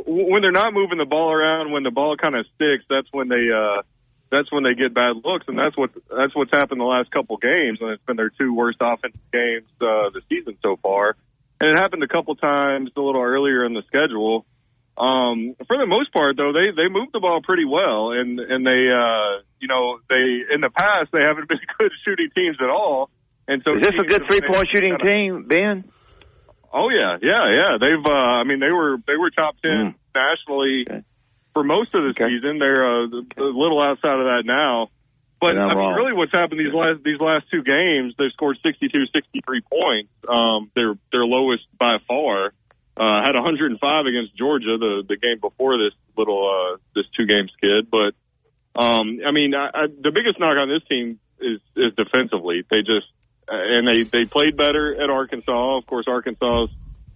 when they're not moving the ball around, when the ball kind of sticks, that's when they uh, that's when they get bad looks, and that's what that's what's happened the last couple games, and it's been their two worst offensive games uh, the season so far. And it happened a couple times a little earlier in the schedule. Um, for the most part, though, they they move the ball pretty well, and and they uh, you know they in the past they haven't been good shooting teams at all. And so is this a good three point shooting kinda, team, Ben? Oh yeah, yeah, yeah. They've uh, I mean they were they were top ten mm. nationally okay. For most of the okay. season. They're uh, a little outside of that now. But I mean, wrong. really, what's happened these last these last two games? They've scored 62, 63 points. Um, they're their lowest by far. Uh, had 105 against Georgia the the game before this little uh, this two game skid. But um, I mean, I, I, the biggest knock on this team is is defensively. They just uh, and they they played better at Arkansas. Of course, Arkansas is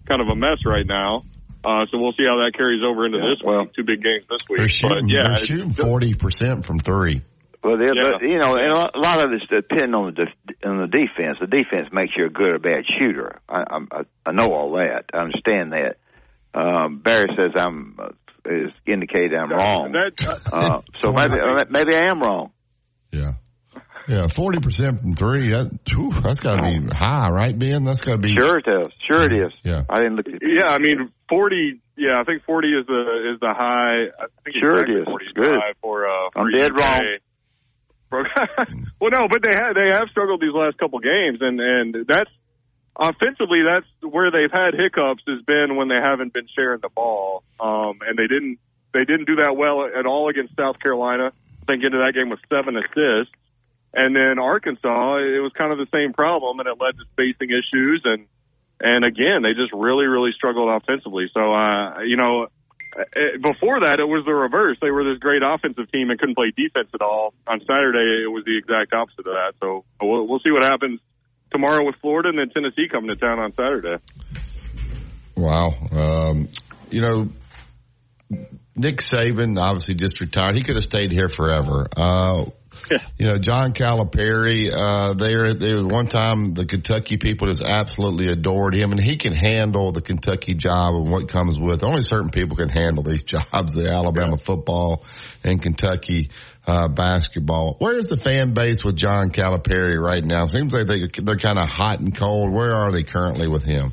kind of a mess right now. Uh, so we'll see how that carries over into yeah, this well, week. Two big games this week. They're shooting, but yeah, they're shooting forty percent from three. Well, yeah. but, you know, and a lot of it's depending on the def- on the defense. The defense makes you a good or bad shooter. I, I, I know all that. I understand that. Um, Barry says I'm uh, is indicated I'm wrong. That, uh, uh, so maybe maybe I am wrong. Yeah. Yeah, forty percent from three. That, whew, that's got to be high, right, Ben? That's got to be. Sure it is. Sure it is. Yeah. I didn't look. At yeah, I mean forty. Yeah, I think forty is the is the high. I think sure it is. Forty is good high for. Uh, for I'm dead wrong. well, no, but they have they have struggled these last couple games, and and that's offensively that's where they've had hiccups has been when they haven't been sharing the ball, um, and they didn't they didn't do that well at all against South Carolina. I think into that game with seven assists. And then Arkansas, it was kind of the same problem, and it led to spacing issues. And and again, they just really, really struggled offensively. So, uh, you know, eh, before that, it was the reverse. They were this great offensive team and couldn't play defense at all. On Saturday, it was the exact opposite of that. So we'll, we'll see what happens tomorrow with Florida and then Tennessee coming to town on Saturday. Wow. Um, you know, Nick Saban obviously just retired. He could have stayed here forever. Uh, you know, John Calipari, uh, there, there one time the Kentucky people just absolutely adored him and he can handle the Kentucky job and what comes with. Only certain people can handle these jobs, the Alabama football and Kentucky, uh, basketball. Where is the fan base with John Calipari right now? Seems like they, they're kind of hot and cold. Where are they currently with him?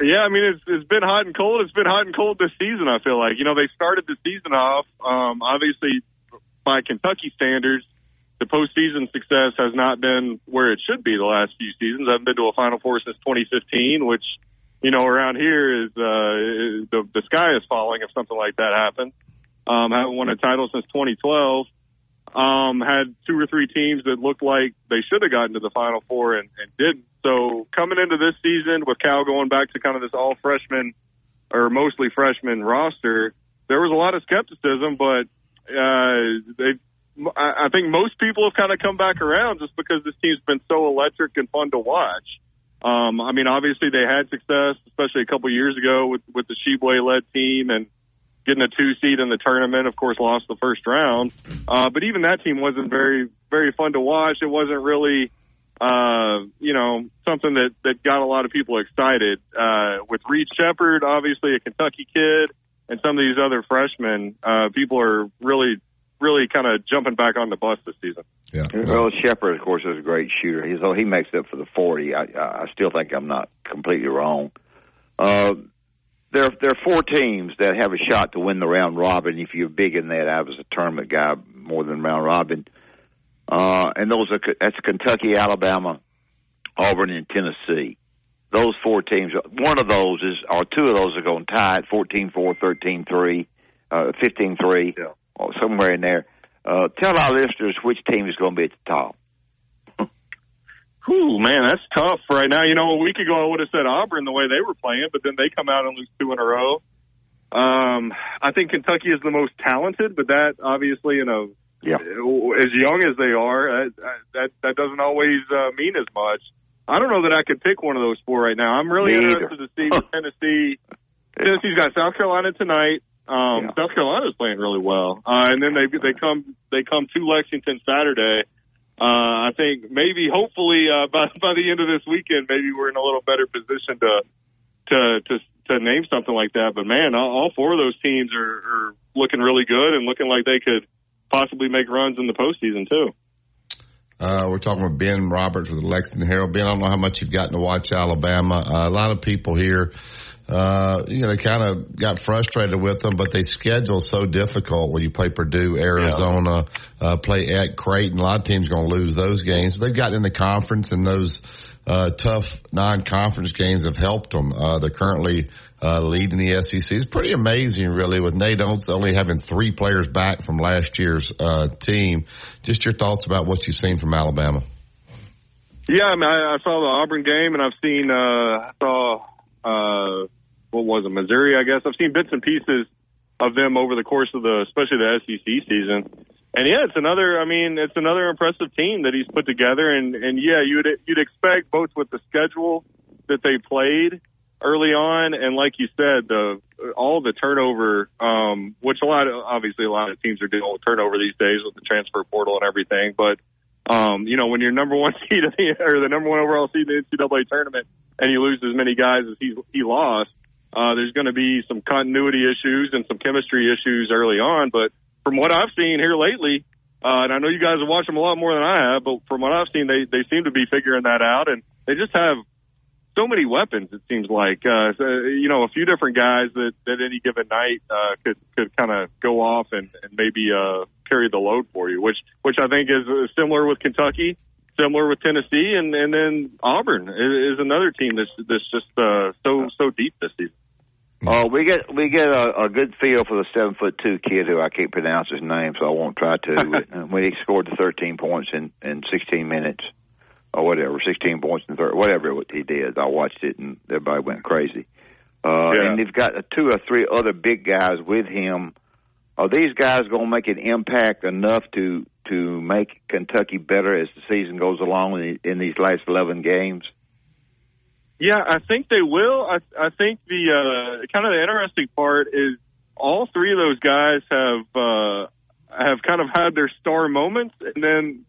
Yeah, I mean it's it's been hot and cold. It's been hot and cold this season. I feel like you know they started the season off um, obviously by Kentucky standards, the postseason success has not been where it should be the last few seasons. I haven't been to a Final Four since 2015, which, you know, around here is, uh, the, the sky is falling if something like that happens. Um, haven't won a title since 2012. um, had two or three teams that looked like they should have gotten to the Final Four and, and didn't. So coming into this season with Cal going back to kind of this all freshman or mostly freshman roster, there was a lot of skepticism, but uh, they. I think most people have kind of come back around just because this team's been so electric and fun to watch. Um, I mean, obviously they had success, especially a couple years ago with with the Tshiebwe led team and getting a two seed in the tournament. Of course, lost the first round, uh, but even that team wasn't very very fun to watch. It wasn't really, uh, you know, something that that got a lot of people excited. Uh, with Reed Sheppard, obviously a Kentucky kid, and some of these other freshmen, uh, people are really really kind of jumping back on the bus this season. Yeah. Well, Sheppard, of course, is a great shooter. He's oh, he makes up for the forty. I I still think I'm not completely wrong. Uh, there there are four teams that have a shot to win the round robin. If you're big in that, I was a tournament guy more than round robin. Uh, and those are that's Kentucky, Alabama, Auburn, and Tennessee. Those four teams. One of those is, or two of those are going tied 14-4, 13-3, uh, 15-3, yeah. or somewhere in there. Uh, tell our listeners which team is going to be at the top. Whew, man, that's tough right now. You know, a week ago I would have said Auburn the way they were playing, but then they come out and lose two in a row. Um, I think Kentucky is the most talented, but that obviously, you know, yeah. as young as they are, that that, that doesn't always uh, mean as much. I don't know that I could pick one of those four right now. I'm really Me interested to see Tennessee. Tennessee's got South Carolina tonight. Um, yeah. South Carolina's playing really well, uh, and then they they come they come to Lexington Saturday. Uh, I think maybe, hopefully, uh, by by the end of this weekend, maybe we're in a little better position to to to to name something like that. But man, all, all four of those teams are, are looking really good and looking like they could possibly make runs in the postseason too. Uh, we're talking with Ben Roberts with the Lexington Herald. Ben, I don't know how much you've gotten to watch Alabama. Uh, a lot of people here uh, you know, they kind of got frustrated with them, but they schedule so difficult when you play Purdue, Arizona, yeah. uh, play at Creighton. A lot of teams going to lose those games. They've gotten in the conference and those, uh, tough non-conference games have helped them. Uh, they're currently, uh, leading the SEC. It's pretty amazing, really, with Nate Oats only having three players back from last year's, uh, team. Just your thoughts about what you've seen from Alabama. Yeah, I mean, I, I saw the Auburn game and I've seen, uh, I saw, uh, what was it, Missouri, I guess. I've seen bits and pieces of them over the course of the, especially the SEC season. And yeah, it's another. I mean, it's another impressive team that he's put together. And and yeah, you'd you'd expect both with the schedule that they played early on, and like you said, the all the turnover, um, which a lot of obviously a lot of teams are dealing with turnover these days with the transfer portal and everything. But um, you know, when you're number one seed the, or the number one overall seed in the NCAA tournament, and you lose as many guys as he he lost, uh, there's going to be some continuity issues and some chemistry issues early on. But from what I've seen here lately, uh, and I know you guys have watched them a lot more than I have, but from what I've seen, they they seem to be figuring that out, and they just have so many weapons. It seems like uh, so, you know a few different guys that at any given night uh, could could kind of go off and, and maybe uh, carry the load for you, which which I think is uh, similar with Kentucky, similar with Tennessee, and and then Auburn is, is another team that's that's just uh, so so deep this season. Oh, we get we get a, a good feel for the seven foot two kid who I can't pronounce his name, so I won't try to. Uh, when he scored the thirteen points in in sixteen minutes or whatever, sixteen points and third, whatever he did, I watched it and everybody went crazy. Uh, yeah. And they've got two or three other big guys with him. Are these guys going to make an impact enough to to make Kentucky better as the season goes along in, in these last eleven games? Yeah, I think they will. I, I think the uh, kind of the interesting part is all three of those guys have uh, have kind of had their star moments, and then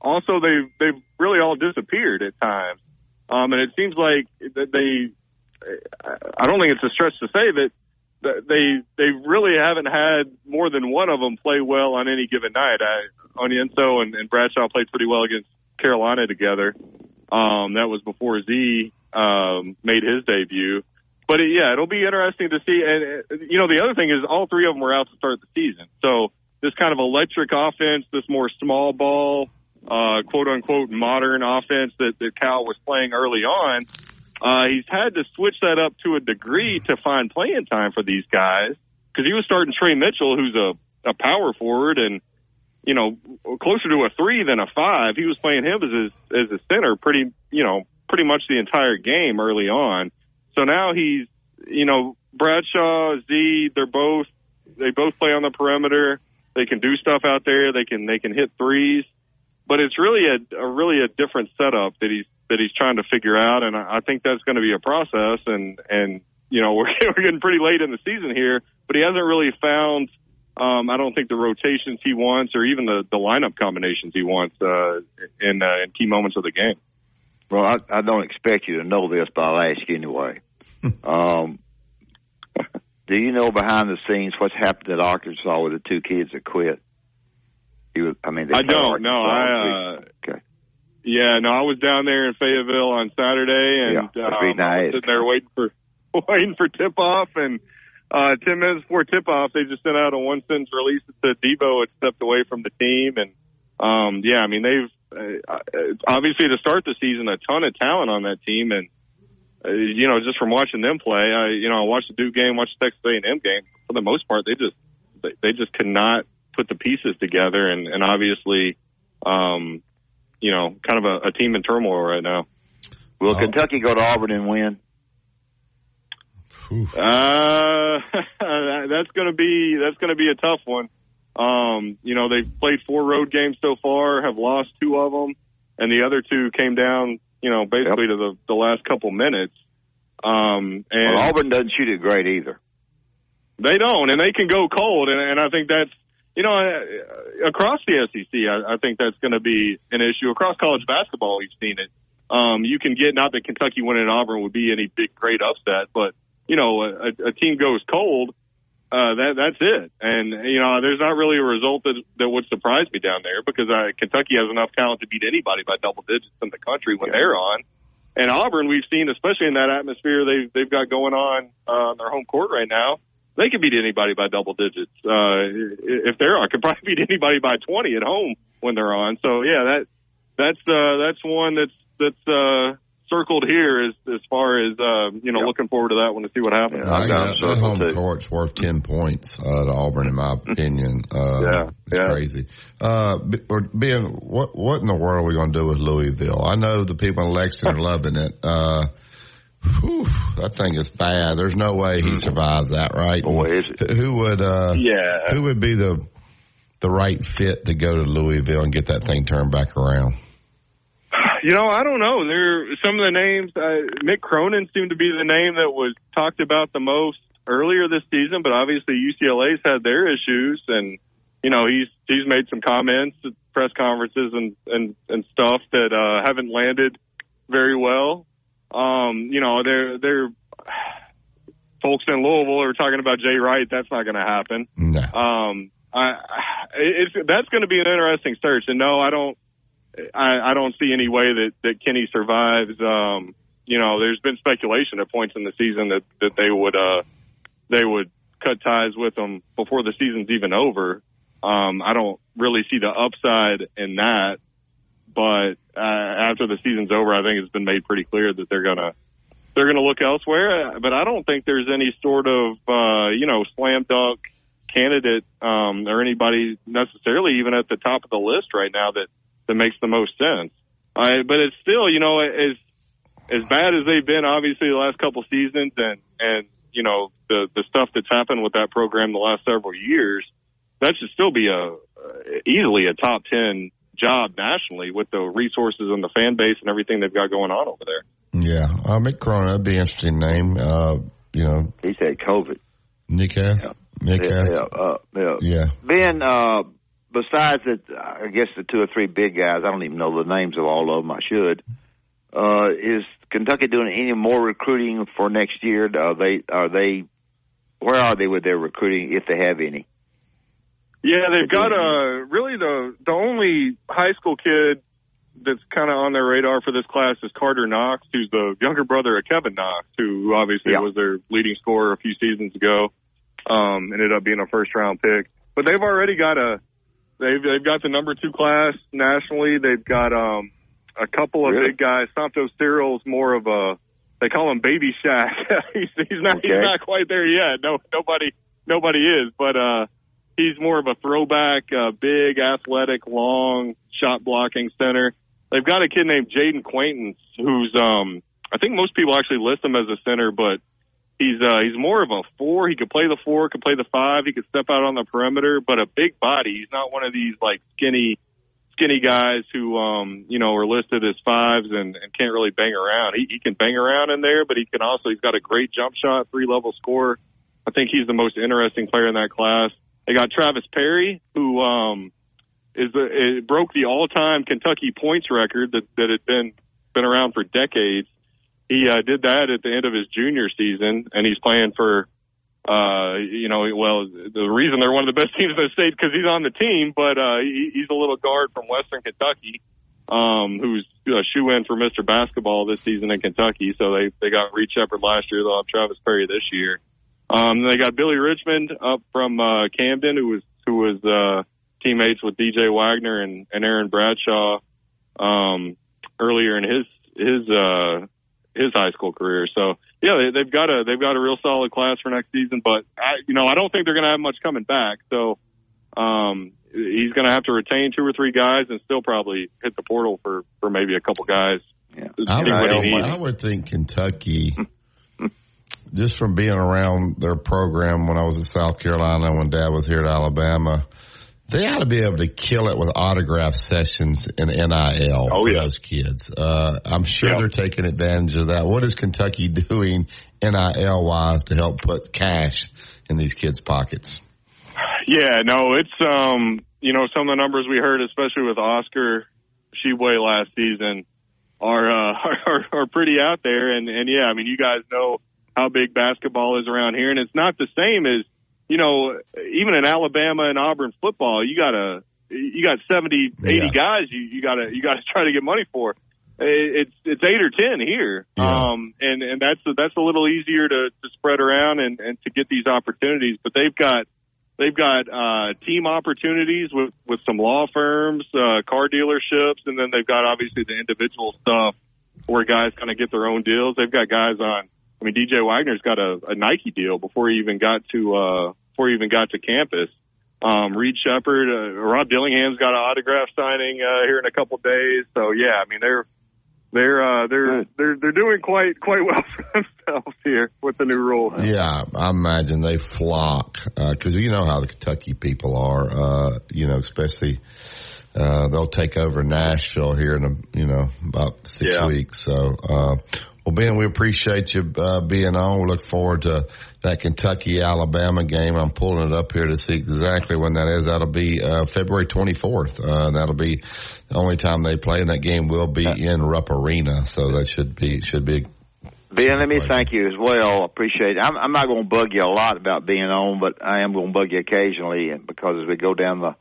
also they've they've really all disappeared at times. Um, and it seems like they. I don't think it's a stretch to say that they they really haven't had more than one of them play well on any given night. I, and, and Bradshaw played pretty well against Carolina together. Um, that was before Z um, made his debut. But it, yeah, it'll be interesting to see. And you know, the other thing is all three of them were out to start the season. So this kind of electric offense, this more small ball, uh, quote unquote modern offense that, that Cal was playing early on, uh, he's had to switch that up to a degree to find playing time for these guys because he was starting Tre Mitchell, who's a, a power forward and you know, closer to a three than a five. He was playing him as his, as a center pretty, you know, pretty much the entire game early on. So now he's, you know, Bradshaw, Z, they're both, they both play on the perimeter. They can do stuff out there. They can, they can hit threes, but it's really a, a really a different setup that he's, that he's trying to figure out. And I, I think that's going to be a process. And, and, you know, we're, we're getting pretty late in the season here, but he hasn't really found, um, I don't think the rotations he wants or even the, the lineup combinations he wants, uh, in, uh, in key moments of the game. Well, I, I don't expect you to know this, but I'll ask anyway. um, do you know behind the scenes what's happened at Arkansas with the two kids that quit? You, I mean, I don't. No, I. Uh, okay. Yeah, no, I was down there in Fayetteville on Saturday, and Yeah, um, reason I was sitting there waiting for waiting for tip off, and uh, ten minutes before tip off, they just sent out a one sentence release that said Debo had stepped away from the team, and um, yeah, I mean they've uh, uh, obviously to start the season a ton of talent on that team, and uh, you know just from watching them play, I you know I watched the Duke game, watched the Texas A&M game. For the most part, they just they, they just could not put the pieces together, and and obviously, um, you know, kind of a, a team in turmoil right now. Will Kentucky go to Auburn and win? Uh, that's gonna be that's gonna be a tough one. Um, you know, they've played four road games so far, have lost two of them, and the other two came down, you know, basically to the the last couple minutes. Um, and Well, Auburn doesn't shoot it great either. they don't, and they can go cold, and, and I think that's you know across the SEC, I, I think that's going to be an issue across college basketball. We've seen it. Um, you can get not that Kentucky winning Auburn would be any big great upset, but you know a, a team goes cold, uh, that that's it. And you know there's not really a result that that would surprise me down there because uh, Kentucky has enough talent to beat anybody by double digits in the country when they're on. And Auburn, we've seen, especially in that atmosphere they've they've got going on uh, on their home court right now, they could beat anybody by double digits. Uh, if they're on, could probably beat anybody by 20 at home when they're on. So yeah, that that's uh, that's one that's that's uh, circled here as as far as uh, you know, looking forward to that one to see what happens. I think that, that home court's worth ten points uh, to Auburn, in my opinion. Uh, Yeah, it's crazy. Uh, B- or Ben, what what in the world are we going to do with Louisville? I know the people in Lexington are loving it. Uh, whew, that thing is bad. There's no way he survives that, right? Boy, is it. Who would? Uh, Yeah. Who would be the the right fit to go to Louisville and get that thing turned back around? You know, I don't know. There some of the names. Uh, Mick Cronin seemed to be the name that was talked about the most earlier this season, but obviously UCLA's had their issues, and you know he's he's made some comments at press conferences and and and stuff that uh, haven't landed very well. Um, you know, they're they're folks in Louisville are talking about Jay Wright. That's not going to happen. Um, I, I- it's that's going to be an interesting search, and no, I don't. I, I don't see any way that, that Kenny survives. Um, you know, there's been speculation at points in the season that, that they would, uh, they would cut ties with him before the season's even over. Um, I don't really see the upside in that, but, uh, after the season's over, I think it's been made pretty clear that they're gonna, they're gonna look elsewhere. But I don't think there's any sort of, uh, you know, slam dunk candidate, um, or anybody necessarily even at the top of the list right now that, that makes the most sense. Uh, but it's still, you know, as as bad as they've been, obviously the last couple seasons, and and you know the the stuff that's happened with that program the last several years, that should still be a uh, easily a top ten job nationally with the resources and the fan base and everything they've got going on over there. Yeah, uh, Mick Cronin, that'd be an interesting name. Uh, you know, He said COVID. Nick has. Nick Yeah, has. yeah, uh, yeah. Yeah. Ben, uh, besides the, I guess the two or three big guys, I don't even know the names of all of them. I should. Uh, is Kentucky doing any more recruiting for next year? Are they, are they, where are they with their recruiting, if they have any? Yeah, they've got a really the the only high school kid that's kind of on their radar for this class is Carter Knox, who's the younger brother of Kevin Knox, who obviously was their leading scorer a few seasons ago. Um, ended up being a first round pick, but they've already got a they've they've got the number two class nationally. They've got um a couple of Really? big guys. Somto Cyril's more of a they call him Baby Shaq. he's he's not Okay. he's not quite there yet. No nobody nobody is, but uh he's more of a throwback, uh, big, athletic, long shot blocking center. They've got a kid named Jaden Quaintance who's um I think most people actually list him as a center, but he's uh he's more of a four. He could play the four, could play the five, he could step out on the perimeter, but a big body. He's not one of these like skinny skinny guys who um you know are listed as fives and, and can't really bang around. He, he can bang around in there, but he can also he's got a great jump shot, three level score. I think he's the most interesting player in that class. They got Travis Perry, who um is the broke the all time Kentucky points record that that had been been around for decades. He uh, did that at the end of his junior season, and he's playing for uh, you know, well, the reason they're one of the best teams in the state because he's on the team, but uh, he, he's a little guard from Western Kentucky, um, who's a shoe in for Mr. Basketball this season in Kentucky. So they they got Reed Sheppard last year. They'll have Travis Perry this year. Um, they got Billy Richmond up from uh, Camden, who was who was uh, teammates with DJ Wagner and, and Aaron Bradshaw um, earlier in his his uh, his high school career. So yeah, they, they've got a they've got a real solid class for next season. But I, you know, I don't think they're going to have much coming back. So um, he's going to have to retain two or three guys and still probably hit the portal for for maybe a couple guys. Yeah, I would, I would think Kentucky. just from being around their program when I was in South Carolina, when Dad was here at Alabama, they ought to be able to kill it with autograph sessions in NIL oh, for yeah. those kids. Uh, I'm sure they're taking advantage of that. What is Kentucky doing NIL wise to help put cash in these kids' pockets? Yeah, no, it's um, you know, some of the numbers we heard, especially with Oscar Tshiebwe last season, are uh, are, are pretty out there. And and yeah, I mean, you guys know how big basketball is around here, and it's not the same as you know, even in Alabama and Auburn football, you got to you got 70, 80 yeah. guys you you got to you got to try to get money for. It's it's eight or ten here, yeah. um, and and that's that's a little easier to, to spread around and, and to get these opportunities. But they've got they've got uh, team opportunities with with some law firms, uh, car dealerships, and then they've got obviously the individual stuff where guys kind of get their own deals. They've got guys on I mean, DJ Wagner's got a, a Nike deal before he even got to uh, before he even got to campus. Um, Reed Sheppard, uh, Rob Dillingham's got an autograph signing uh, here in a couple days. So yeah, I mean they're they're uh, they're they're they're doing quite quite well for themselves here with the new rule. Yeah, I imagine they flock because uh, you know how the Kentucky people are. Uh, you know, especially uh, they'll take over Nashville here in a, you know about six yeah. weeks. So uh, well, Ben, we appreciate you uh, being on. We look forward to that Kentucky Alabama game. I'm pulling it up here to see exactly when that is. That'll be uh, February 24th. Uh, that'll be the only time they play, and that game will be in Rupp Arena. So that should be should be. Ben, let me thank you as well. Appreciate it. I'm, I'm not going to bug you a lot about being on, but I am going to bug you occasionally because as we go down the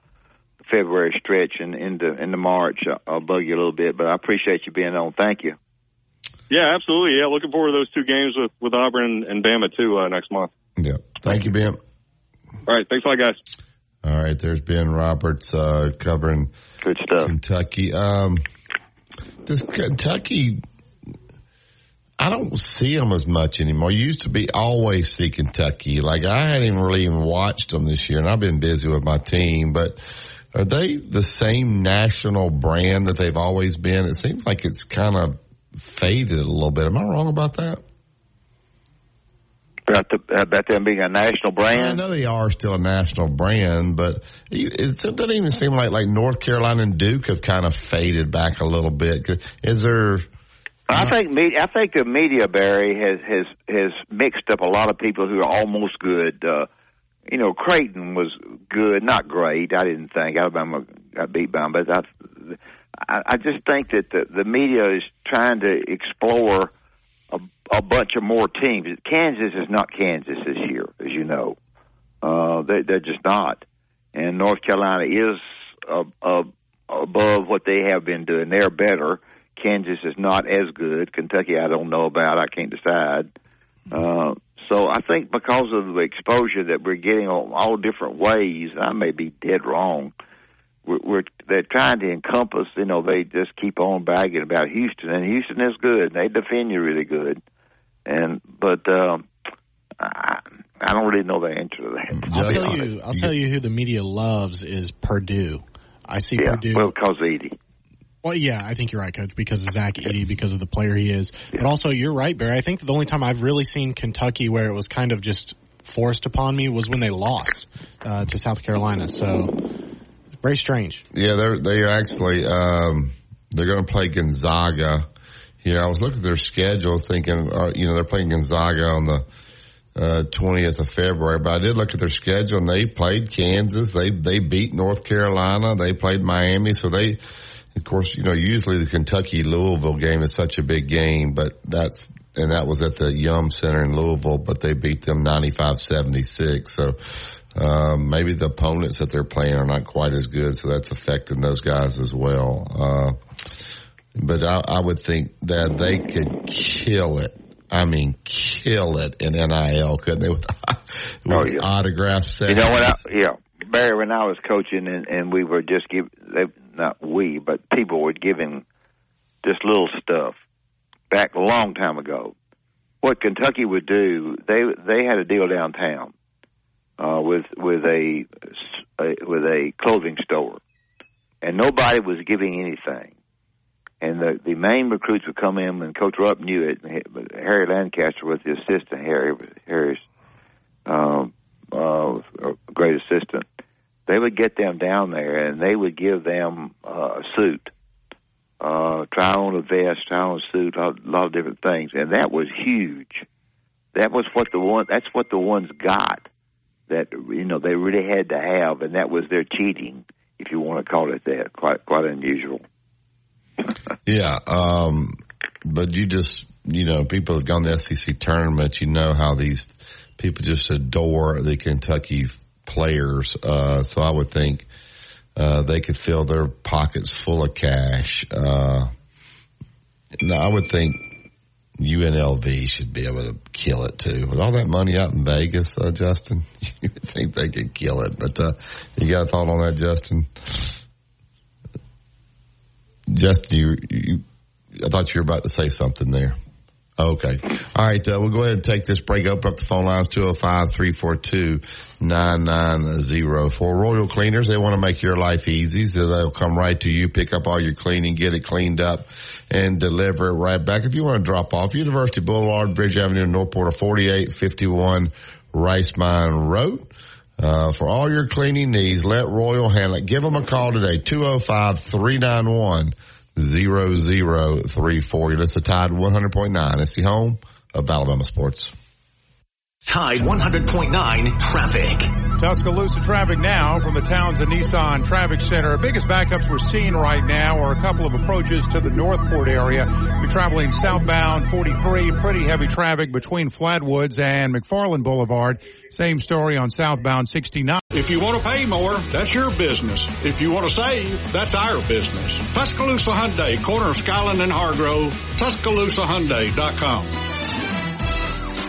February stretch and into into March, I'll bug you a little bit. But I appreciate you being on. Thank you. Yeah, absolutely. Yeah, looking forward to those two games with with Auburn and Bama too uh, next month. Yeah, thank you, Ben. All right, thanks a lot, guys. All right, there's Ben Roberts uh, covering good stuff. Kentucky. Um, this Kentucky, I don't see them as much anymore. You used to be always see Kentucky. Like I hadn't really even watched them this year, and I've been busy with my team, but. Are they the same national brand that they've always been? It seems like it's kind of faded a little bit. Am I wrong about that? About, the, about them being a national brand? I know they are still a national brand, but it, doesn't even seem like like North Carolina and Duke have kind of faded back a little bit. Is there? I think media, I think the media Barry has has has mixed up a lot of people who are almost good. Uh, you know, Creighton was good, not great. I didn't think Alabama got beat by them, but I I, I just think that the, the media is trying to explore a, a bunch of more teams. Kansas is not Kansas this year, as you know. Uh, they, they're just not. And North Carolina is uh, uh, above what they have been doing. They're better. Kansas is not as good. Kentucky, I don't know about. I can't decide. Uh, so I think because of the exposure that we're getting on all different ways, I may be dead wrong we're, we're they're trying to encompass. You know, they just keep on bragging about Houston, and Houston is good. They defend you really good, and but uh, I, I I don't really know the answer to that. I'll tell you. I'll tell you who the media loves is Purdue. I see yeah, Purdue. Well, because Edey. Well, yeah, I think you're right, Coach, because of Zach Edey, because of the player he is. But also, you're right, Barry. I think the only time I've really seen Kentucky where it was kind of just forced upon me was when they lost uh, to South Carolina. So very strange. Yeah, they're they are actually um, they're going to play Gonzaga. Here, I was looking at their schedule, thinking, uh, you know, they're playing Gonzaga on the uh, twentieth of February. But I did look at their schedule, and they played Kansas. They they beat North Carolina. They played Miami. So they, of course, you know, usually the Kentucky Louisville game is such a big game, but that's and that was at the Yum Center in Louisville, but they beat them 95-76. So um, maybe the opponents that they're playing are not quite as good, so that's affecting those guys as well. Uh, but I, I would think that they could kill it. I mean, kill it in NIL, couldn't they? With, with Oh, yeah. autographs. You know what? I, yeah, Barry. When I was coaching, and, and we were just give they not we, but people were giving just little stuff back a long time ago. What Kentucky would do, they they had a deal downtown uh, with with a, a with a clothing store, and nobody was giving anything. And the the main recruits would come in, and Coach Rupp knew it. but Harry Lancaster was the assistant. Harry Harry's um, uh, a great assistant. They would get them down there, and they would give them uh, a suit, uh, try on a vest, try on a suit, a lot, lot of different things, and that was huge. That was what the one. That's what the ones got. That you know they really had to have, and that was their cheating, if you want to call it that. Quite quite unusual. Yeah, um, but you just, you know, people have gone to the SEC tournament. You know how these people just adore the Kentucky players. Uh, so I would think uh, they could fill their pockets full of cash. Uh, no, I would think UNLV should be able to kill it too. With all that money out in Vegas, uh, Justin, you would think they could kill it. But uh, you got a thought on that, Justin? Justin, you, you, I thought you were about to say something there. Okay. All right. Uh, we'll go ahead and take this break. Open up the phone lines 205-342-9904. Royal Cleaners, they want to make your life easy. So they'll come right to you, pick up all your cleaning, get it cleaned up and deliver it right back. If you want to drop off University Boulevard, Bridge Avenue, Northport, or 4851 Rice Mine Road. Uh, for all your cleaning needs, let Royal handle it. Give them a call today, 205-391 0034. You listen to Tide 100.9. It's the home of Alabama sports. Tide 100.9 traffic. Tuscaloosa traffic now from the towns Townsend Nissan Traffic Center. Biggest backups we're seeing right now are a couple of approaches to the Northport area. You're traveling southbound 43, pretty heavy traffic between Flatwoods and McFarland Boulevard. Same story on southbound 69. If you want to pay more, that's your business. If you want to save, that's our business. Tuscaloosa Hyundai, corner of Skyland and Hargrove, TuscaloosaHyundai.com.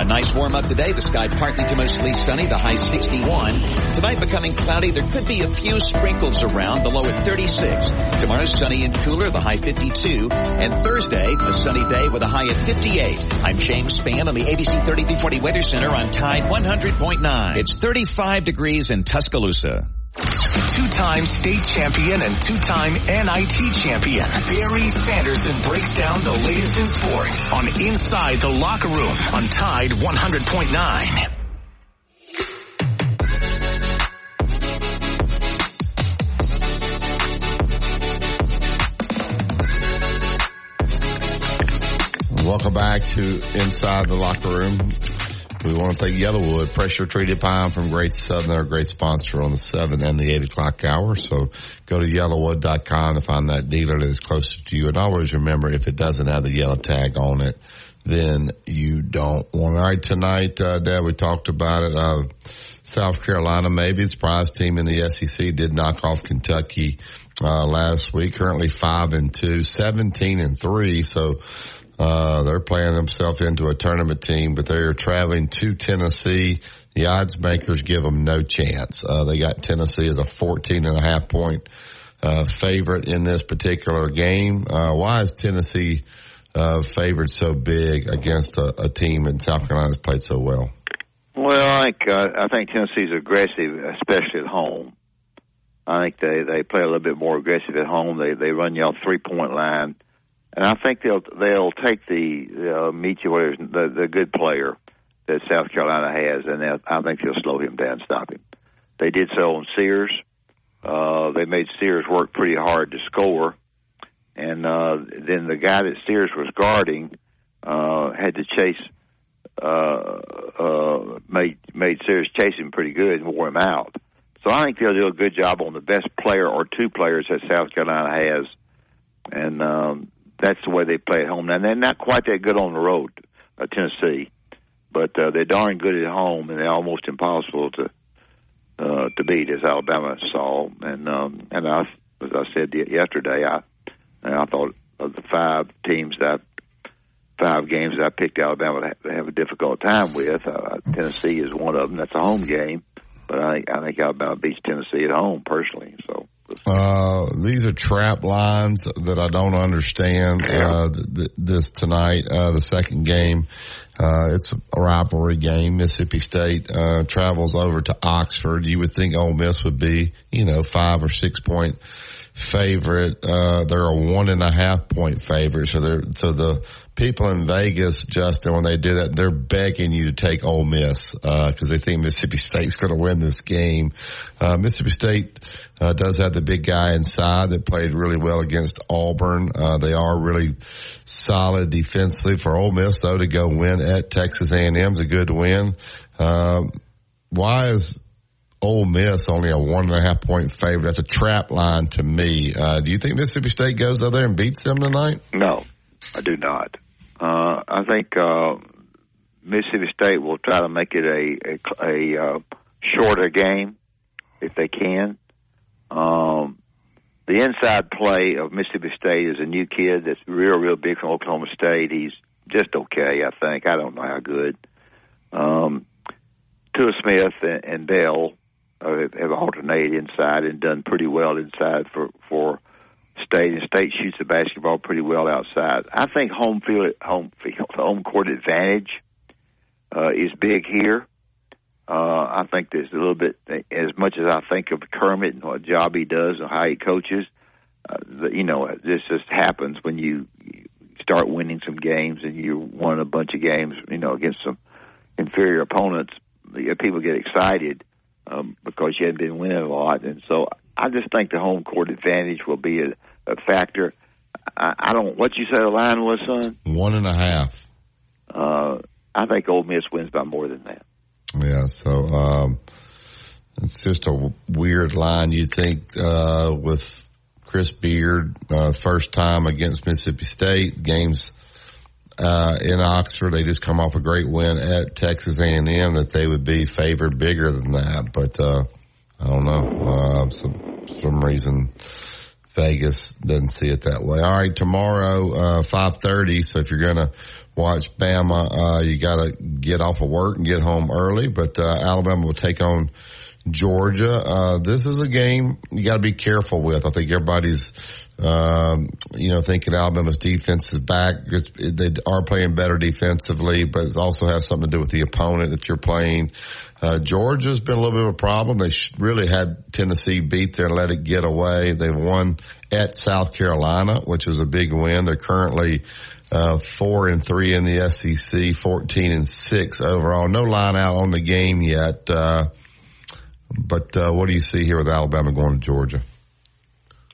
A nice warm up today. The sky partly to mostly sunny. The high 61. Tonight becoming cloudy. There could be a few sprinkles around. The low at 36. Tomorrow sunny and cooler. The high 52. And Thursday a sunny day with a high at 58. I'm James Spann on the ABC 3340 Weather Center on Tide 100.9. It's 35 degrees in Tuscaloosa. Two-time state champion and two-time NIT champion, Barry Sanderson breaks down the latest in sports on Inside the Locker Room on Tide 100.9. Welcome back to Inside the Locker Room. We want to thank YellaWood Pressure Treated Pine from Great Southern, our great sponsor on the 7 and the 8 o'clock hour. So go to yellawood.com to find that dealer that is closest to you. And always remember, if it doesn't have the yellow tag on it, then you don't want it. All right, tonight, uh, Dad, we talked about it. Uh, South Carolina, maybe its prize team in the SEC did knock off Kentucky, uh, last week. Currently five and two, 17 and three. So, uh, they're playing themselves into a tournament team, but they're traveling to Tennessee. The odds makers give them no chance. Uh, they got Tennessee as a 14 and a half point, uh, favorite in this particular game. Uh, why is Tennessee, uh, favored so big against a, a team in South Carolina that's played so well? Well, I think uh, I think Tennessee's aggressive, especially at home. I think they they play a little bit more aggressive at home. They they run off three point line, and I think they'll they'll take the uh, meet you where the the good player that South Carolina has, and I think they'll slow him down, stop him. They did so on Sears. Uh, they made Sears work pretty hard to score, and uh, then the guy that Sears was guarding uh, had to chase uh, uh, made made Sears chase him pretty good and wore him out. So I think they'll do a good job on the best player or two players that South Carolina has, and um, that's the way they play at home. And they're not quite that good on the road, uh, Tennessee, but uh, they're darn good at home, and they're almost impossible to uh, to beat, as Alabama saw. And um, and I, as I said yesterday, I I thought of the five teams that five games that I picked Alabama to have a difficult time with. Uh, Tennessee is one of them. That's a home game, but I think I think Alabama beats Tennessee at home personally. So. Uh, these are trap lines that I don't understand. Uh, th- this tonight, uh, the second game, uh, it's a rivalry game. Mississippi State, uh, travels over to Oxford. You would think Ole Miss would be, you know, five or six point favorite. Uh, they're a one and a half point favorite. So they're, so the people in Vegas, Justin, when they do that, they're begging you to take Ole Miss, uh, cause they think Mississippi State's going to win this game. Uh, Mississippi State, uh, does have the big guy inside that played really well against Auburn. Uh, they are really solid defensively for Ole Miss though to go win at Texas A&M is a good win. Um, why is Ole Miss only a one and a half point favorite. That's a trap line to me. Uh, do you think Mississippi State goes out there and beats them tonight? No, I do not. Uh, I think uh, Mississippi State will try to make it a a, a uh, shorter game if they can. Um, the inside play of Mississippi State is a new kid that's real, real big from Oklahoma State. He's just okay, I think. I don't know how good. Um, Tolu Smith and, and Bell uh, have alternated inside and done pretty well inside for for State, and State shoots the basketball pretty well outside. I think home field, home field, home court advantage uh, is big here. Uh, I think there's a little bit, as much as I think of Kermit and what job he does and how he coaches. Uh, the, you know, this just happens when you start winning some games and you won a bunch of games, you know, against some inferior opponents. People get excited um, because you hadn't been winning a lot, and so I just think the home court advantage will be a, a factor. I, I don't. What you say the line was, son? One and a half. Uh, I think Ole Miss wins by more than that. Yeah. So um, it's just a weird line. You think uh, with Chris Beard, uh, first time against Mississippi State games uh, in Oxford. They just come off a great win at Texas A&M that they would be favored bigger than that. But, uh, I don't know. Uh, some, some reason Vegas doesn't see it that way. All right. Tomorrow, uh, 530. So if you're to watch Bama, uh, you got to get off of work and get home early, but, uh, Alabama will take on Georgia. Uh, this is a game you got to be careful with. I think everybody's um, you know, thinking Alabama's defense is back. It's, they are playing better defensively, but it also has something to do with the opponent that you're playing. Uh, Georgia's been a little bit of a problem. They really had Tennessee beat there and let it get away. They've won at South Carolina, which was a big win. They're currently, uh, four and three in the SEC, 14 and six overall. No line out on the game yet. Uh, but, uh, what do you see here with Alabama going to Georgia?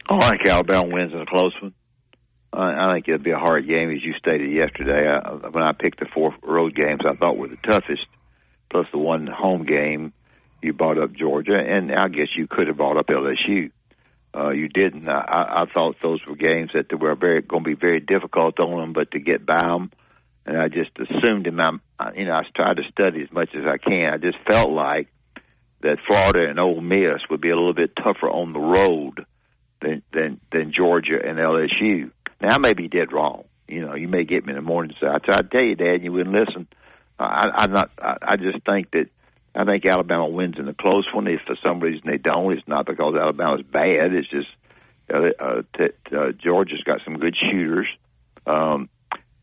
I think Alabama wins in a close one. I, I think it'll be a hard game, as you stated yesterday. I, when I picked the four road games, I thought were the toughest. plus the one home game. You bought up Georgia, and I guess you could have bought up LSU. Uh, you didn't. I, I thought those were games that were very going to be very difficult on them, but to get by them, and I just assumed in my, you know, I tried to study as much as I can. I just felt like that Florida and Ole Miss would be a little bit tougher on the road than than than Georgia and LSU. Now I may be dead wrong. You know, you may get me in the morning and say, "I tried to tell you, Dad, you wouldn't listen." I, I'm not. I, I just think that I think Alabama wins in a close one. If for some reason they don't, it's not because Alabama's bad. It's just uh, uh, t- uh, Georgia's got some good shooters. Um,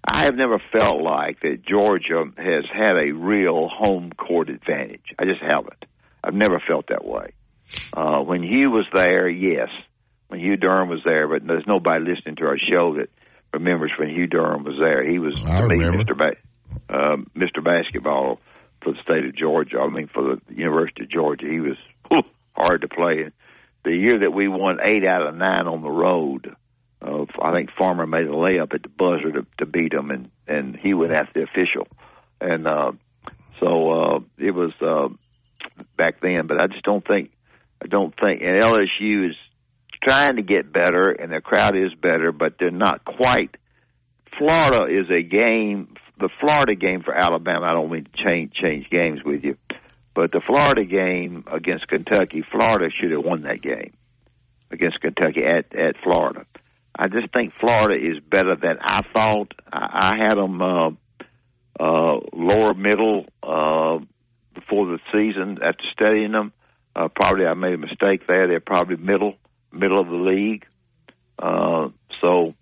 I have never felt like that Georgia has had a real home court advantage. I just haven't. I've never felt that way. Uh, when Hugh was there, yes. When Hugh Durham was there, but there's nobody listening to our show that remembers when Hugh Durham was there. He was I to me. Mr. Ba- uh, Mr. Basketball for the state of Georgia. I mean, for the University of Georgia, he was whew, hard to play. And the year that we won eight out of nine on the road, uh, I think Farmer made a layup at the buzzer to, to beat him, and and he went after the official, and uh, so uh, it was uh, back then. But I just don't think I don't think and LSU is trying to get better, and their crowd is better, but they're not quite. Florida is a game. The Florida game for Alabama. I don't mean to change change games with you, but the Florida game against Kentucky, Florida should have won that game against Kentucky at at Florida. I just think Florida is better than I thought. I, I had them uh, uh, lower middle uh, before the season after studying them. Uh, probably I made a mistake there. They're probably middle middle of the league. Uh, so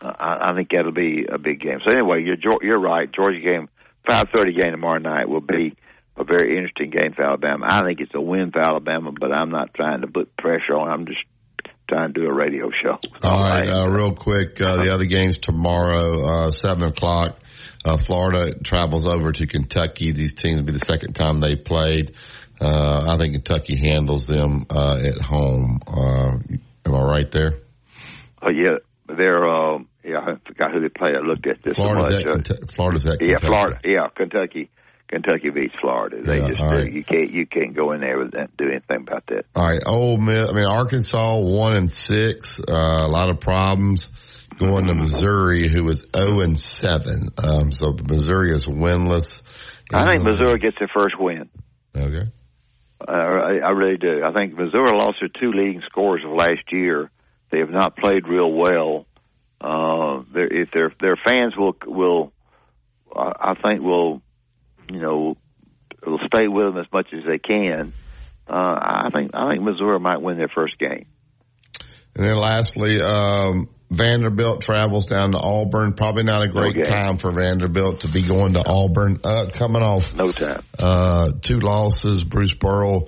uh, I, I think that'll be a big game. So anyway, you're you're right. Georgia game, five thirty game tomorrow night will be a very interesting game for Alabama. I think it's a win for Alabama, but I'm not trying to put pressure on. I'm just trying to do a radio show. All right, uh, real quick, uh, the other games tomorrow, uh, seven o'clock. Uh, Florida travels over to Kentucky. These teams will be the second time they played. Uh, I think Kentucky handles them uh, at home. Uh, am I right there? Oh yeah, they're uh, yeah. I forgot who they play. I looked at this. so Florida's much. at, Uh, Florida's at yeah, Florida. Yeah, Kentucky. Kentucky beats Florida. They Yeah, just uh, right. you can't you can't go in there and do anything about that. All right, Ole Miss. I mean, Arkansas one and six. Uh, a lot of problems going to Missouri, who was zero and seven. Um, so Missouri is winless. I think Missouri gets their first win. Okay. Uh, I, I really do. I think Missouri lost their two leading scorers of last year. They have not played real well. Uh, their- if their their fans will will, I think will, you know, will stay with them as much as they can. Uh, I think I think Missouri might win their first game. And then lastly, um, Vanderbilt travels down to Auburn. Probably not a great Okay. time for Vanderbilt to be going to Auburn. Uh, coming off No time. uh, two losses. Bruce Burrow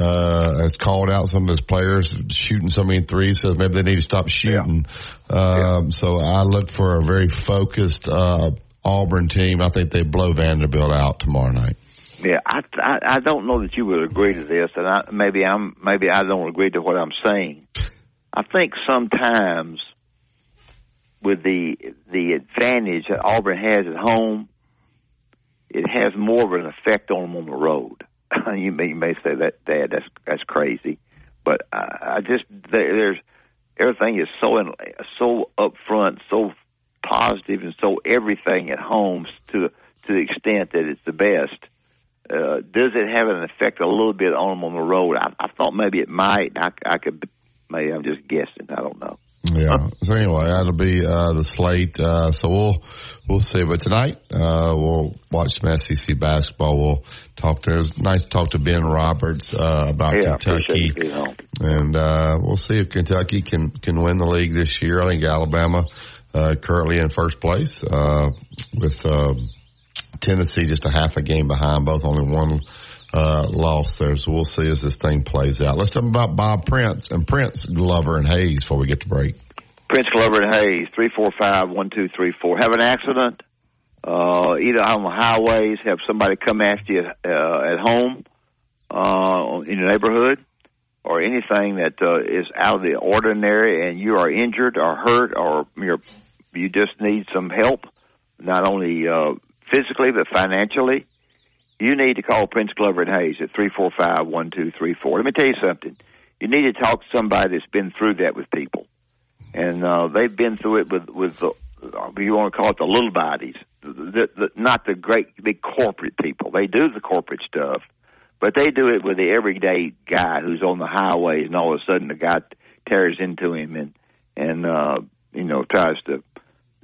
uh, has called out some of his players shooting so many threes, says maybe they need to stop shooting. Um, So I look for a very focused uh, Auburn team. I think they blow Vanderbilt out tomorrow night. Yeah, I, I I don't know that you would agree to this, and I, maybe I'm maybe I don't agree to what I'm saying. I think sometimes with the the advantage that Auburn has at home, it has more of an effect on them on the road. you may you may say that Dad, that's that's crazy, but I, I just there, there's everything is so in, so upfront, so positive, and so everything at home to to the extent that it's the best. Uh, does it have an effect a little bit on them on the road? I, I thought maybe it might. I, I could, maybe I'm just guessing. I don't know. Yeah. So anyway, that'll be uh, the slate. Uh, so we'll we'll see. But tonight uh, we'll watch some SEC basketball. We'll talk to. It was nice to talk to Ben Roberts uh, about yeah, Kentucky, appreciate you being on. and uh, we'll see if Kentucky can can win the league this year. I think Alabama uh, currently in first place uh, with uh, Tennessee just a half a game behind. Both only one uh, loss there. So we'll see as this thing plays out. Let's talk about Bob Prince and Prince Glover and Hayes before we get to break. Prince Glover and Hayes, three four five one two three four. Have an accident, uh, either on the highways, have somebody come after you uh, at home, uh, in your neighborhood, or anything that uh, is out of the ordinary, and you are injured or hurt, or you're you just need some help, not only uh, physically but financially. You need to call Prince Glover and Hayes at three four five one two three four. Let me tell you something. You need to talk to somebody that's been through that with people, and uh, they've been through it with with the, you want to call it the little bodies, the, the, not the great big corporate people. They do the corporate stuff, but they do it with the everyday guy who's on the highways, and all of a sudden the guy tears into him and and uh, you know tries to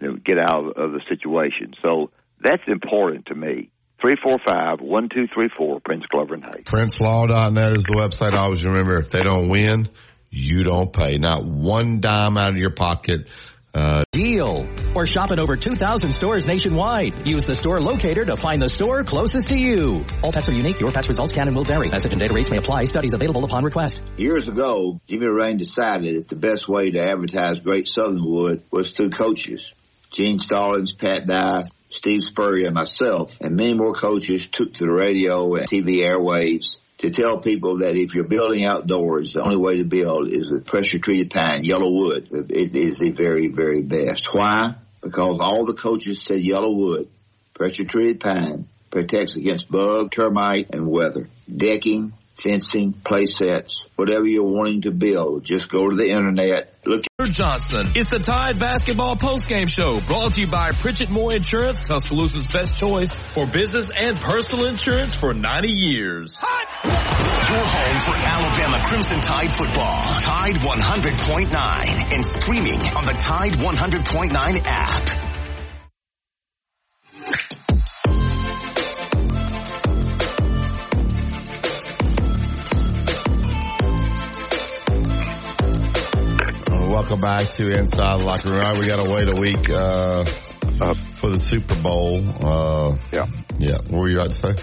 you know, get out of the situation. So that's important to me. 345-1234, Prince Glover and Hayes. PrinceLaw.net is the website. I always remember if they don't win, you don't pay. Not one dime out of your pocket. Uh, Deal. Or shop at over 2,000 stores nationwide. Use the store locator to find the store closest to you. All pets are unique. Your pet's results can and will vary. Message and data rates may apply. Studies available upon request. Years ago, Jimmy Rane decided that the best way to advertise Great Southern Wood was through coaches. Gene Stallings, Pat Dye, Steve Spurrier, and myself, and many more coaches took to the radio and TV airwaves to tell people that if you're building outdoors, the only way to build is with pressure treated pine, YellaWood. It is the very, very best. Why? Because all the coaches said YellaWood, pressure treated pine, protects against bug, termite, and weather. Decking, fencing, play sets, whatever you're wanting to build, just go to the internet, look Johnson. It's the Tide Basketball Postgame Show brought to you by Pritchett Moore Insurance, Tuscaloosa's best choice for business and personal insurance for 90 years. Your home for Alabama Crimson Tide football. Tide 100.9 and streaming on the Tide 100.9 app. Welcome back to Inside the Locker Room. Right, we got to wait a week uh, uh, for the Super Bowl. Uh, yeah. Yeah. What were you about to say?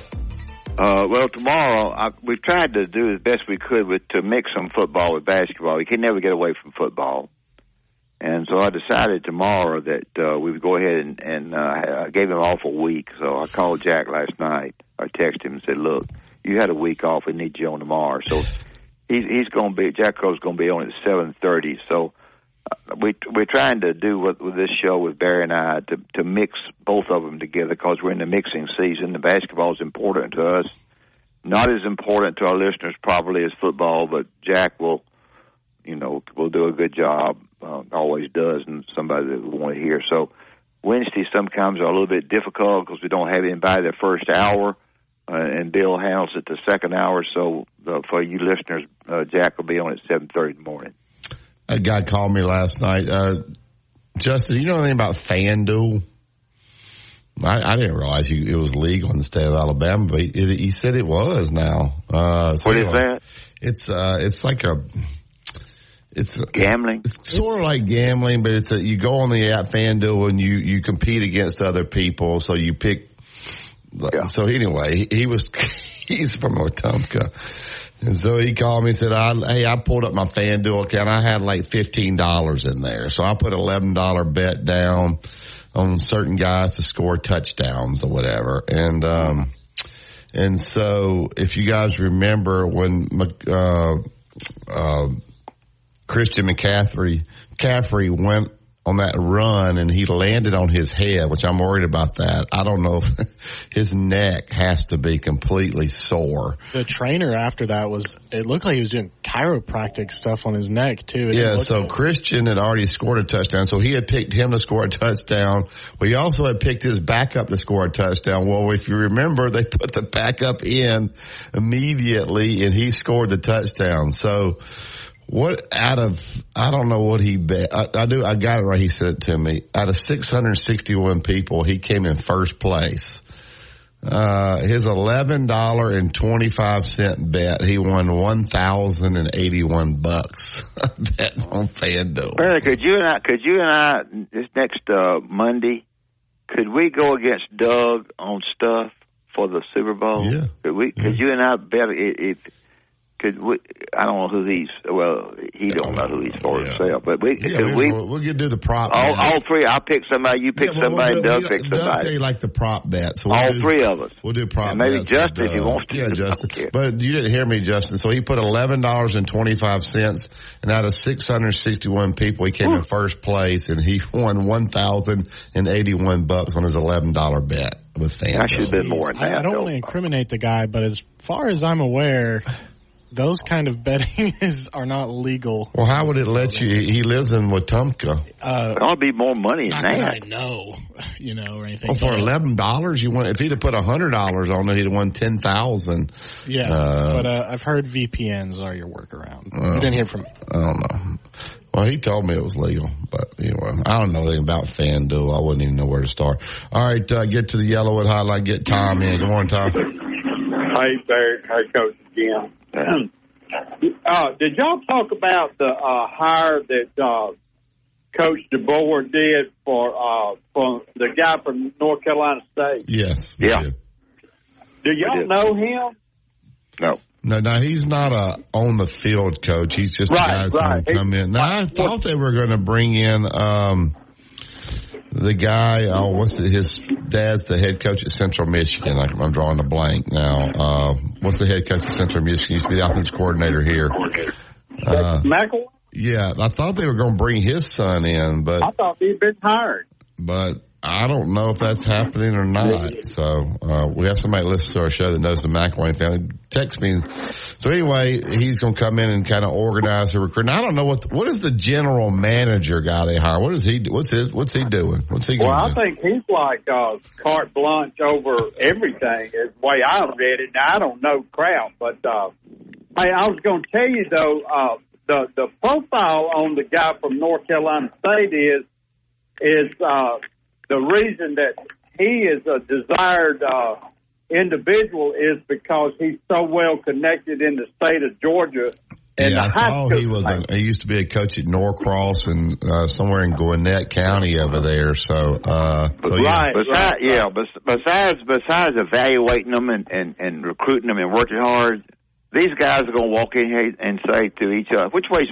Uh, well, tomorrow I, we tried to do as best we could with to mix some football with basketball. We can never get away from football, and so I decided tomorrow that uh, we would go ahead and, and uh, I gave him off a week. So I called Jack last night. I texted him and said, "Look, you had a week off. We need you on tomorrow." So he's he's going to be Jack Jacko's going to be on at seven thirty. So we we're trying to do with, with this show with Barry and I to to mix both of them together because we're in the mixing season. The basketball is important to us, not as important to our listeners probably as football, but Jack will, you know, will do a good job. Uh, always does, and somebody that we want to hear. So Wednesdays sometimes are a little bit difficult because we don't have anybody the first hour. Uh, and Bill handles it the second hour. So uh, for you listeners, uh, Jack will be on at seven thirty in the morning. A guy called me last night. Uh, Justin, you know anything about FanDuel? I, I didn't realize you, it was legal in the state of Alabama, but he, he said it was now. Uh, so what is that? It's uh, it's like a it's gambling. It's sort of like gambling, but it's a, you go on the app FanDuel and you you compete against other people. So you pick. Yeah. So anyway, he, he was he's from Wetumpka. And so he called me and said, I, hey, I pulled up my FanDuel account. I had like $15 in there. So I put $11 bet down on certain guys to score touchdowns or whatever. And, um, and so if you guys remember when, uh, uh, Christian McCaffrey, McCaffrey went on that run and he landed on his head, which I'm worried about that. I don't know if his neck has to be completely sore. The trainer after that was, it looked like he was doing chiropractic stuff on his neck too. It yeah, so good. Christian had already scored a touchdown, so he had picked him to score a touchdown. He also had picked his backup to score a touchdown. Well, if you remember, they put the backup in immediately and he scored the touchdown. So, what out of I don't know what he bet. I, I, do. I got it right. He said it to me. Out of 661 people, he came in first place. Uh, his eleven dollar and twenty five cent bet, he won one thousand and eighty one bucks. bet on FanDuel. Barry, could you and I, could you and I this next uh, Monday, could we go against Doug on stuff for the Super Bowl? Yeah. Could we? Could you and I bet if could we, I don't know who he's. Well, he don't know who he's for himself. But we, Yeah, could we, we, we'll, we'll get do the prop. all, all three. I'll pick somebody. You pick Yeah, well, somebody. we'll and do- Doug we- pick Doug somebody. say like the prop bet. So we'll all do- three of us. We'll do prop And maybe bets Justin if he uh, wants to. Yeah, Justin. But you didn't hear me, Justin. So he put eleven dollars and twenty five cents, and out of six hundred sixty one people, he came in first place, and he won one thousand and eighty one bucks on his eleven dollar bet with FanDuel. I should have been more than I, that. I don't want to incriminate the guy, but as far as I'm aware, those kind of betting is are not legal. Well, how would it let you? He lives in Wetumpka. Uh, There ought to be more money not than that that. I know, you know, or anything. Well, for uh, eleven dollars, you want if he'd have put hundred dollars on it, he'd have won ten thousand. yeah, Uh, but uh, I've heard VPNs are your workaround. Uh, you didn't hear from me. I don't know. Well, he told me it was legal, but anyway, I don't know anything about FanDuel. I wouldn't even know where to start. All right, uh, get to the YellaWood Highlight. Get Tom in. Good morning, Tom. Hey, Barry. Hey, Coach Jim. Uh, did y'all talk about the uh, hire that uh, Coach DeBoer did for uh, for the guy from North Carolina State? Yes. Yeah. did. Do y'all know him? No. No, no, he's not a on the field coach. He's just Right, a guy that's right. going to come in. Now, I thought they were going to bring in um, the guy. Oh, what's the, his dad's the head coach at Central Michigan. I, I'm drawing a blank now. Uh, what's the head coach at Central Michigan? He used to be the offensive coordinator here. Uh, McElwain? yeah, I thought they were going to bring his son in, but I thought he'd been hired. but I don't know if that's happening or not. So uh, we have somebody listen to our show that knows the McElwain family. Text me. So anyway, he's going to come in and kind of organize the recruiting. I don't know what what is the general manager guy they hire. What is he? What's his? What's he doing? What's he Well, I do? think he's like uh, carte blanche over everything. Is the way I read it. Now, I don't know crap, but uh, hey, I was going to tell you though, uh, the the profile on the guy from North Carolina State is is uh, the reason that he is a desired uh, individual is because he's so well connected in the state of Georgia. And yeah, I saw he was. A, he used to be a coach at Norcross and uh, somewhere in Gwinnett County over there. So, uh, so yeah. Besides, yeah. Besides, besides evaluating them and, and and recruiting them and working hard, these guys are going to walk in here and say to each other, "Which way's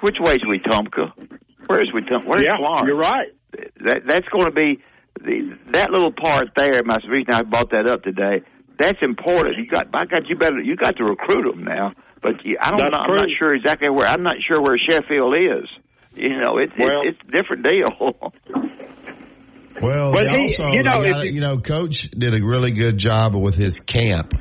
which way's we Wetumpka? Where's Wetumpka? Where's Yeah, Florence?" you're right. That that's going to be the, that little part there. My reason I brought that up today. That's important. You got, I got you better. You got to recruit them now. But you, I don't That's know. I'm not sure exactly where. I'm not sure where Sheffield is. You know, it's Well- it's, it's a different deal. Well, But they he- also, you know, they if got- you- you know, Coach did a really good job with his camp,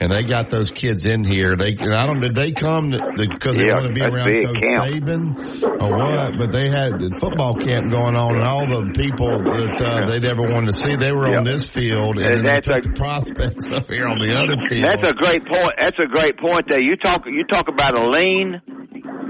and they got those kids in here. They, and I don't, did they come because they Yeah, want to be around Coach camp. Saban or what? But they had the football camp going on, and all the people that uh, they never wanted to see, they were on this field, and, And then they that's took a- the prospects up here on the other field. That's a great point. That's a great point there. You talk you talk about a lean.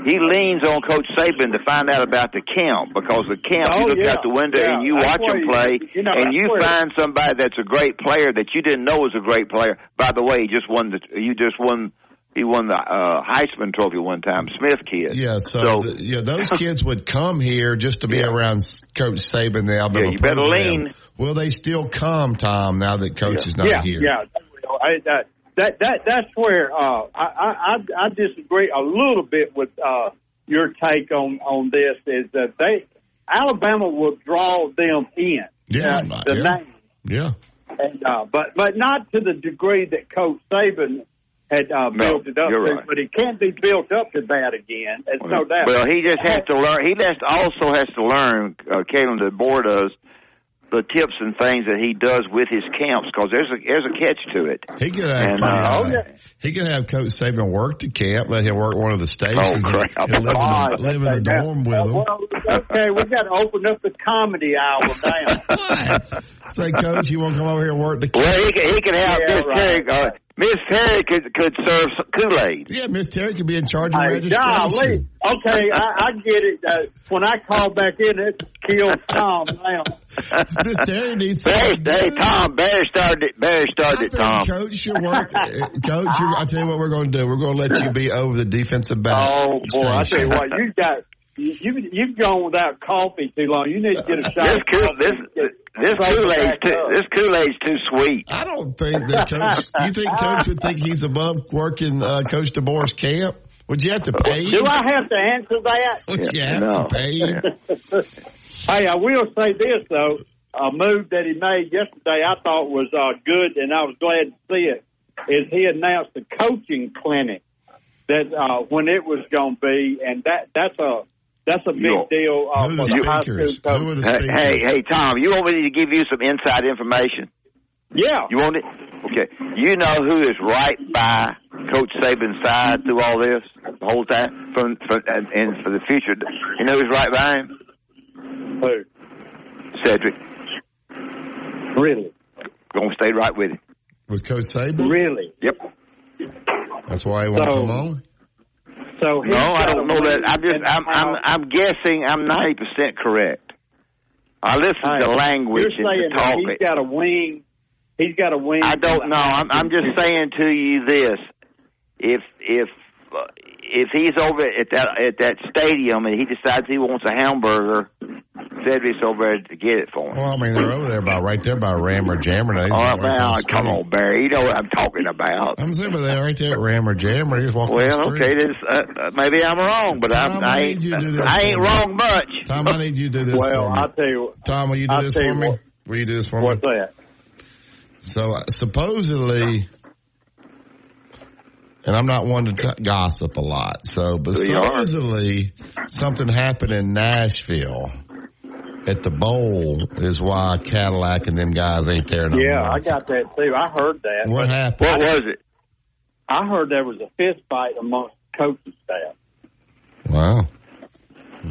He leans on Coach Saban to find out about the camp because the camp Oh, you look yeah. out the window Yeah, and you that's watch where him you- play you know, and you find somebody that's a great player that you didn't know was a great player. By the way, he just won the you just won he won the uh, Heisman Trophy one time, Smith kid. Yeah, so, So- the, yeah, those kids would come here just to be around Coach Saban. The Alabama Yeah, you better program. lean. Will they still come, Tom? Now that Coach is not yeah, here. Yeah, I, that that that that's where uh, I, I I I disagree a little bit with uh, your take on on this. Is that they Alabama will draw them in. Yeah, uh, the yeah. name, Yeah. and uh, but but not to the degree that Coach Saban had uh, No, built it up to. right. But it can't be built up to that again. There's no doubt. Well, he just has to learn. He just also has to learn, uh, Kalen, DeBoer does, the tips and things that he does with his camps because there's a there's a catch to it. He could And, actually, uh, uh, oh, yeah. he could have Coach Saban work the camp, let him work one of the stations, Oh, and, crap. and live, in the, live in the dorm with him. Well, okay, we got to open up the comedy hour now. Say, Coach, you want to come over here and work the camp? Well, he can he can have Yeah, Miss right. Terry. Uh, Miss Terry could could serve Kool Aid. Yeah, Miss Terry could be in charge of Hey, registration. golly. Okay, I, I get it. Uh, when I call back in, it kills Tom now. Miss Terry needs Hey, something to hey, do. Tom, Barry started it. Barry started I it, Tom. Coach, your work, uh, Coach. You, I tell you what, we're going to do. We're going to let you be over the defensive back. Oh boy, I tell you what, you got you you- you've gone without coffee too long. You need to get a shot. This of Kool coffee this this Kool Aid's too, this Kool Aid's too sweet. I don't think that coach. you think coach would think he's above working uh, Coach DeBoer's camp? Would you have to pay? Do I have to answer that? Would you have to pay? hey, I will say this though: a move that he made yesterday, I thought was uh, good, and I was glad to see it. Is he announced a coaching clinic that uh, when it was going to be, and that that's a that's a big deal uh, for the high school coaches. Hey, hey, hey, Tom, you want me to give you some inside information? Yeah. You want it? Okay. You know who is right by Coach Saban's side through all this the whole time, from, from and, and for the future. You know who's right by him? Who? Cedric. Really? Gonna stay right with him. With Coach Saban? Really? Yep. That's why he won't So- come on. So No, I don't know that. I'm just, I'm, I'm, I'm guessing. I'm ninety percent correct. I listen to language You're and to talk. he's got a wing. He's got a wing. I don't know. I'm, I'm just saying to you this: if if uh, if he's over at that at that stadium and he decides he wants a hamburger, Cedric's over there to get it for him. Well, I mean, they're over there by right there by Rammer Jammer. They All just right, now, come on, Barry. You know what I'm talking about. I'm saying, but they're right there at Rammer Jammer. You just walk Well, the okay, this, uh, uh, maybe I'm wrong, but I'm, Tom, I I ain't, need you to do this I ain't wrong much. Tom, I need you to do this Well, for me. I'll tell you. Tom, will you do I'll this tell for you me? what. Will you do this for What's me? that? So uh, supposedly, and I'm not one to t- gossip a lot. So, but are. supposedly something happened in Nashville at the bowl is why Cadillac and them guys ain't there no Yeah, more. I got that too. I heard that. What happened? What was it? I heard there was a fist fight amongst coaching staff, Wow.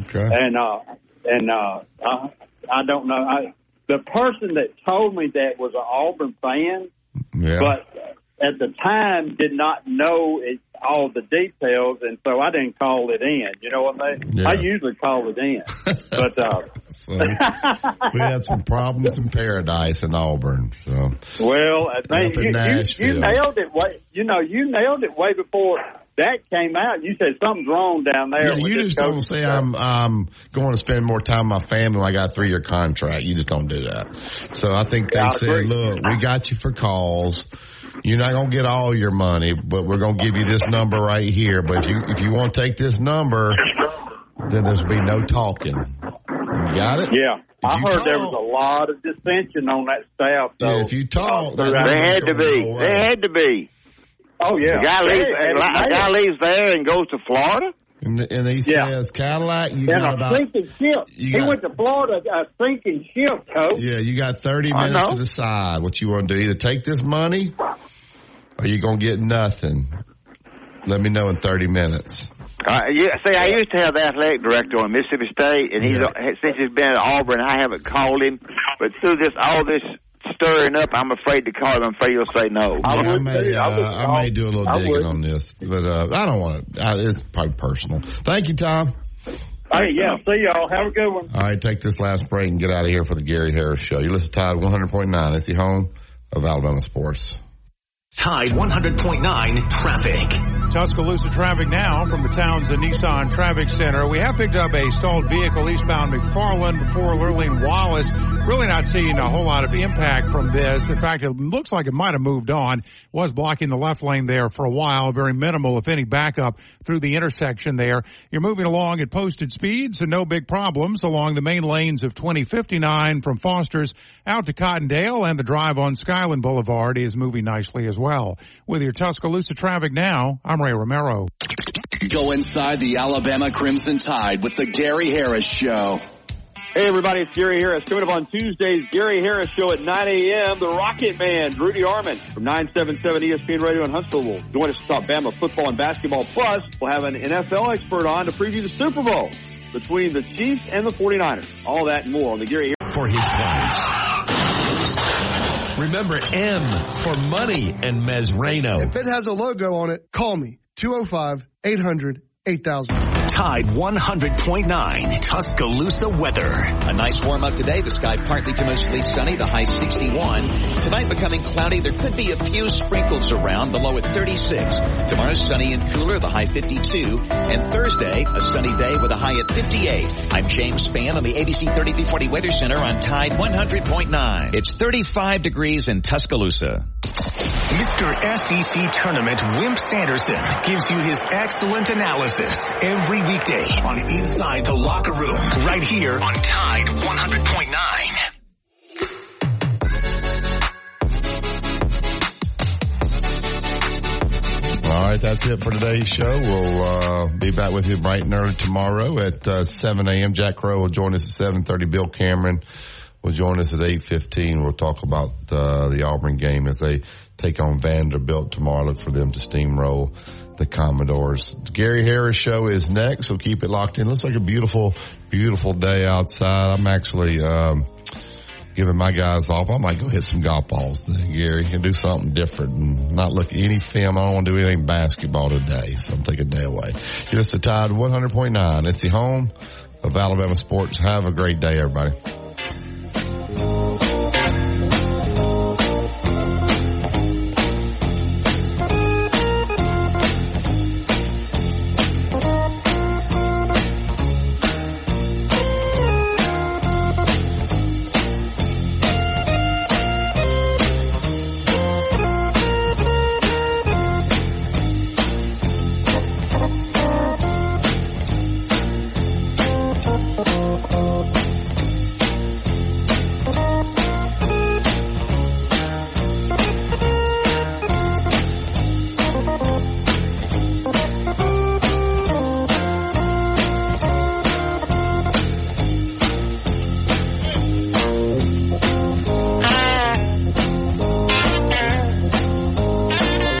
Okay. and uh, and uh, I, I don't know. I, the person that told me that was an Auburn fan, Yeah. but at the time did not know it, all the details, and so I didn't call it in. You know what I mean? Yeah. I usually call it in, but uh, So, we had some problems in paradise in Auburn. So well, I think you, you, you nailed it. Way, you know, you nailed it way before that came out. You said something's wrong down there. Yeah, you just don't say. I'm um, going to spend more time with my family when I got a three year contract. You just don't do that. So I think they I said, agree. look, we got you for calls. You're not going to get all your money, but we're going to give you this number right here. But if you if you want to take this number, then there's be no talking. You got it? Yeah, I heard there was a lot of dissension on that staff. Yeah, if you talk, They had to be. They had to be. Oh yeah, A guy leaves. had A, it a guy leaves there and goes to Florida. And, and he Yeah. says, Cadillac, you And got a about sinking ship. you he got- went to Florida, a sinking ship, coach. Yeah, you got 30 minutes to decide what you want to do. Either take this money or you're going to get nothing. Let me know in 30 minutes. Uh, yeah, see, I used to have the athletic director on Mississippi State, and he's Yeah. since he's been at Auburn, I haven't called him. But through this, all this stirring up, I'm afraid to call him. I'm afraid he'll say no. I Yeah, I would may, too. I would uh, I may do a little I digging would. on this, but uh, I don't want to. Uh, it's probably personal. Thank you, Tom. Hey, yeah. See y'all. Have a good one. All right, take this last break and get out of here for the Gary Harris Show. You listen to Tide 100.9. It's the home of Alabama sports. Tide 100.9 traffic. Tuscaloosa traffic now from the town's Townsend Nissan Traffic Center. We have picked up a stalled vehicle eastbound McFarland before Lurleen Wallace. Really not seeing a whole lot of impact from this. In fact, it looks like it might have moved on. Was blocking the left lane there for a while. Very minimal, if any, backup through the intersection there. You're moving along at posted speeds and no big problems along the main lanes of 2059 from Foster's out to Cottondale and the drive on Skyland Boulevard is moving nicely as well. With your Tuscaloosa traffic now, I'm Ray Romero. Go inside the Alabama Crimson Tide with the Gary Harris Show. Hey everybody, it's Gary Harris. Coming up on Tuesday's Gary Harris Show at 9 a.m. The Rocket Man, Rudy Arman from 977 ESPN Radio in Huntsville will join us to talk Bama football and basketball. Plus, we'll have an NFL expert on to preview the Super Bowl between the Chiefs and the 49ers. All that and more on the Gary Harris For his clients. Remember M for money and Mesrano. If it has a logo on it, call me. 205 800 8000. Tide 100.9 Tuscaloosa weather. A nice warm up today. The sky partly to mostly sunny. The high 61. Tonight becoming cloudy. There could be a few sprinkles around. The low at 36. Tomorrow sunny and cooler. The high 52. And Thursday a sunny day with a high at 58. I'm James Spann on the ABC 3340 Weather Center on Tide 100.9. It's 35 degrees in Tuscaloosa. Mr. SEC Tournament Wimp Sanderson gives you his excellent analysis every weekday on Inside the Locker Room right here on Tide 100.9. All right, that's it for today's show. We'll uh, be back with you bright and early tomorrow at uh, 7 a.m. Jack Crow will join us at 7.30. Bill Cameron will join us at 8.15. We'll talk about uh, the Auburn game as they take on Vanderbilt tomorrow. Look for them to steamroll the Commodores. Gary Harris show is next, so keep it locked in. Looks like a beautiful, beautiful day outside. I'm actually um, giving my guys off. I might go hit some golf balls today, Gary, and do something different and not look any film. I don't want to do anything basketball today, so I'm taking a day away. It's the Tide 100.9. It's the home of Alabama sports. Have a great day, everybody.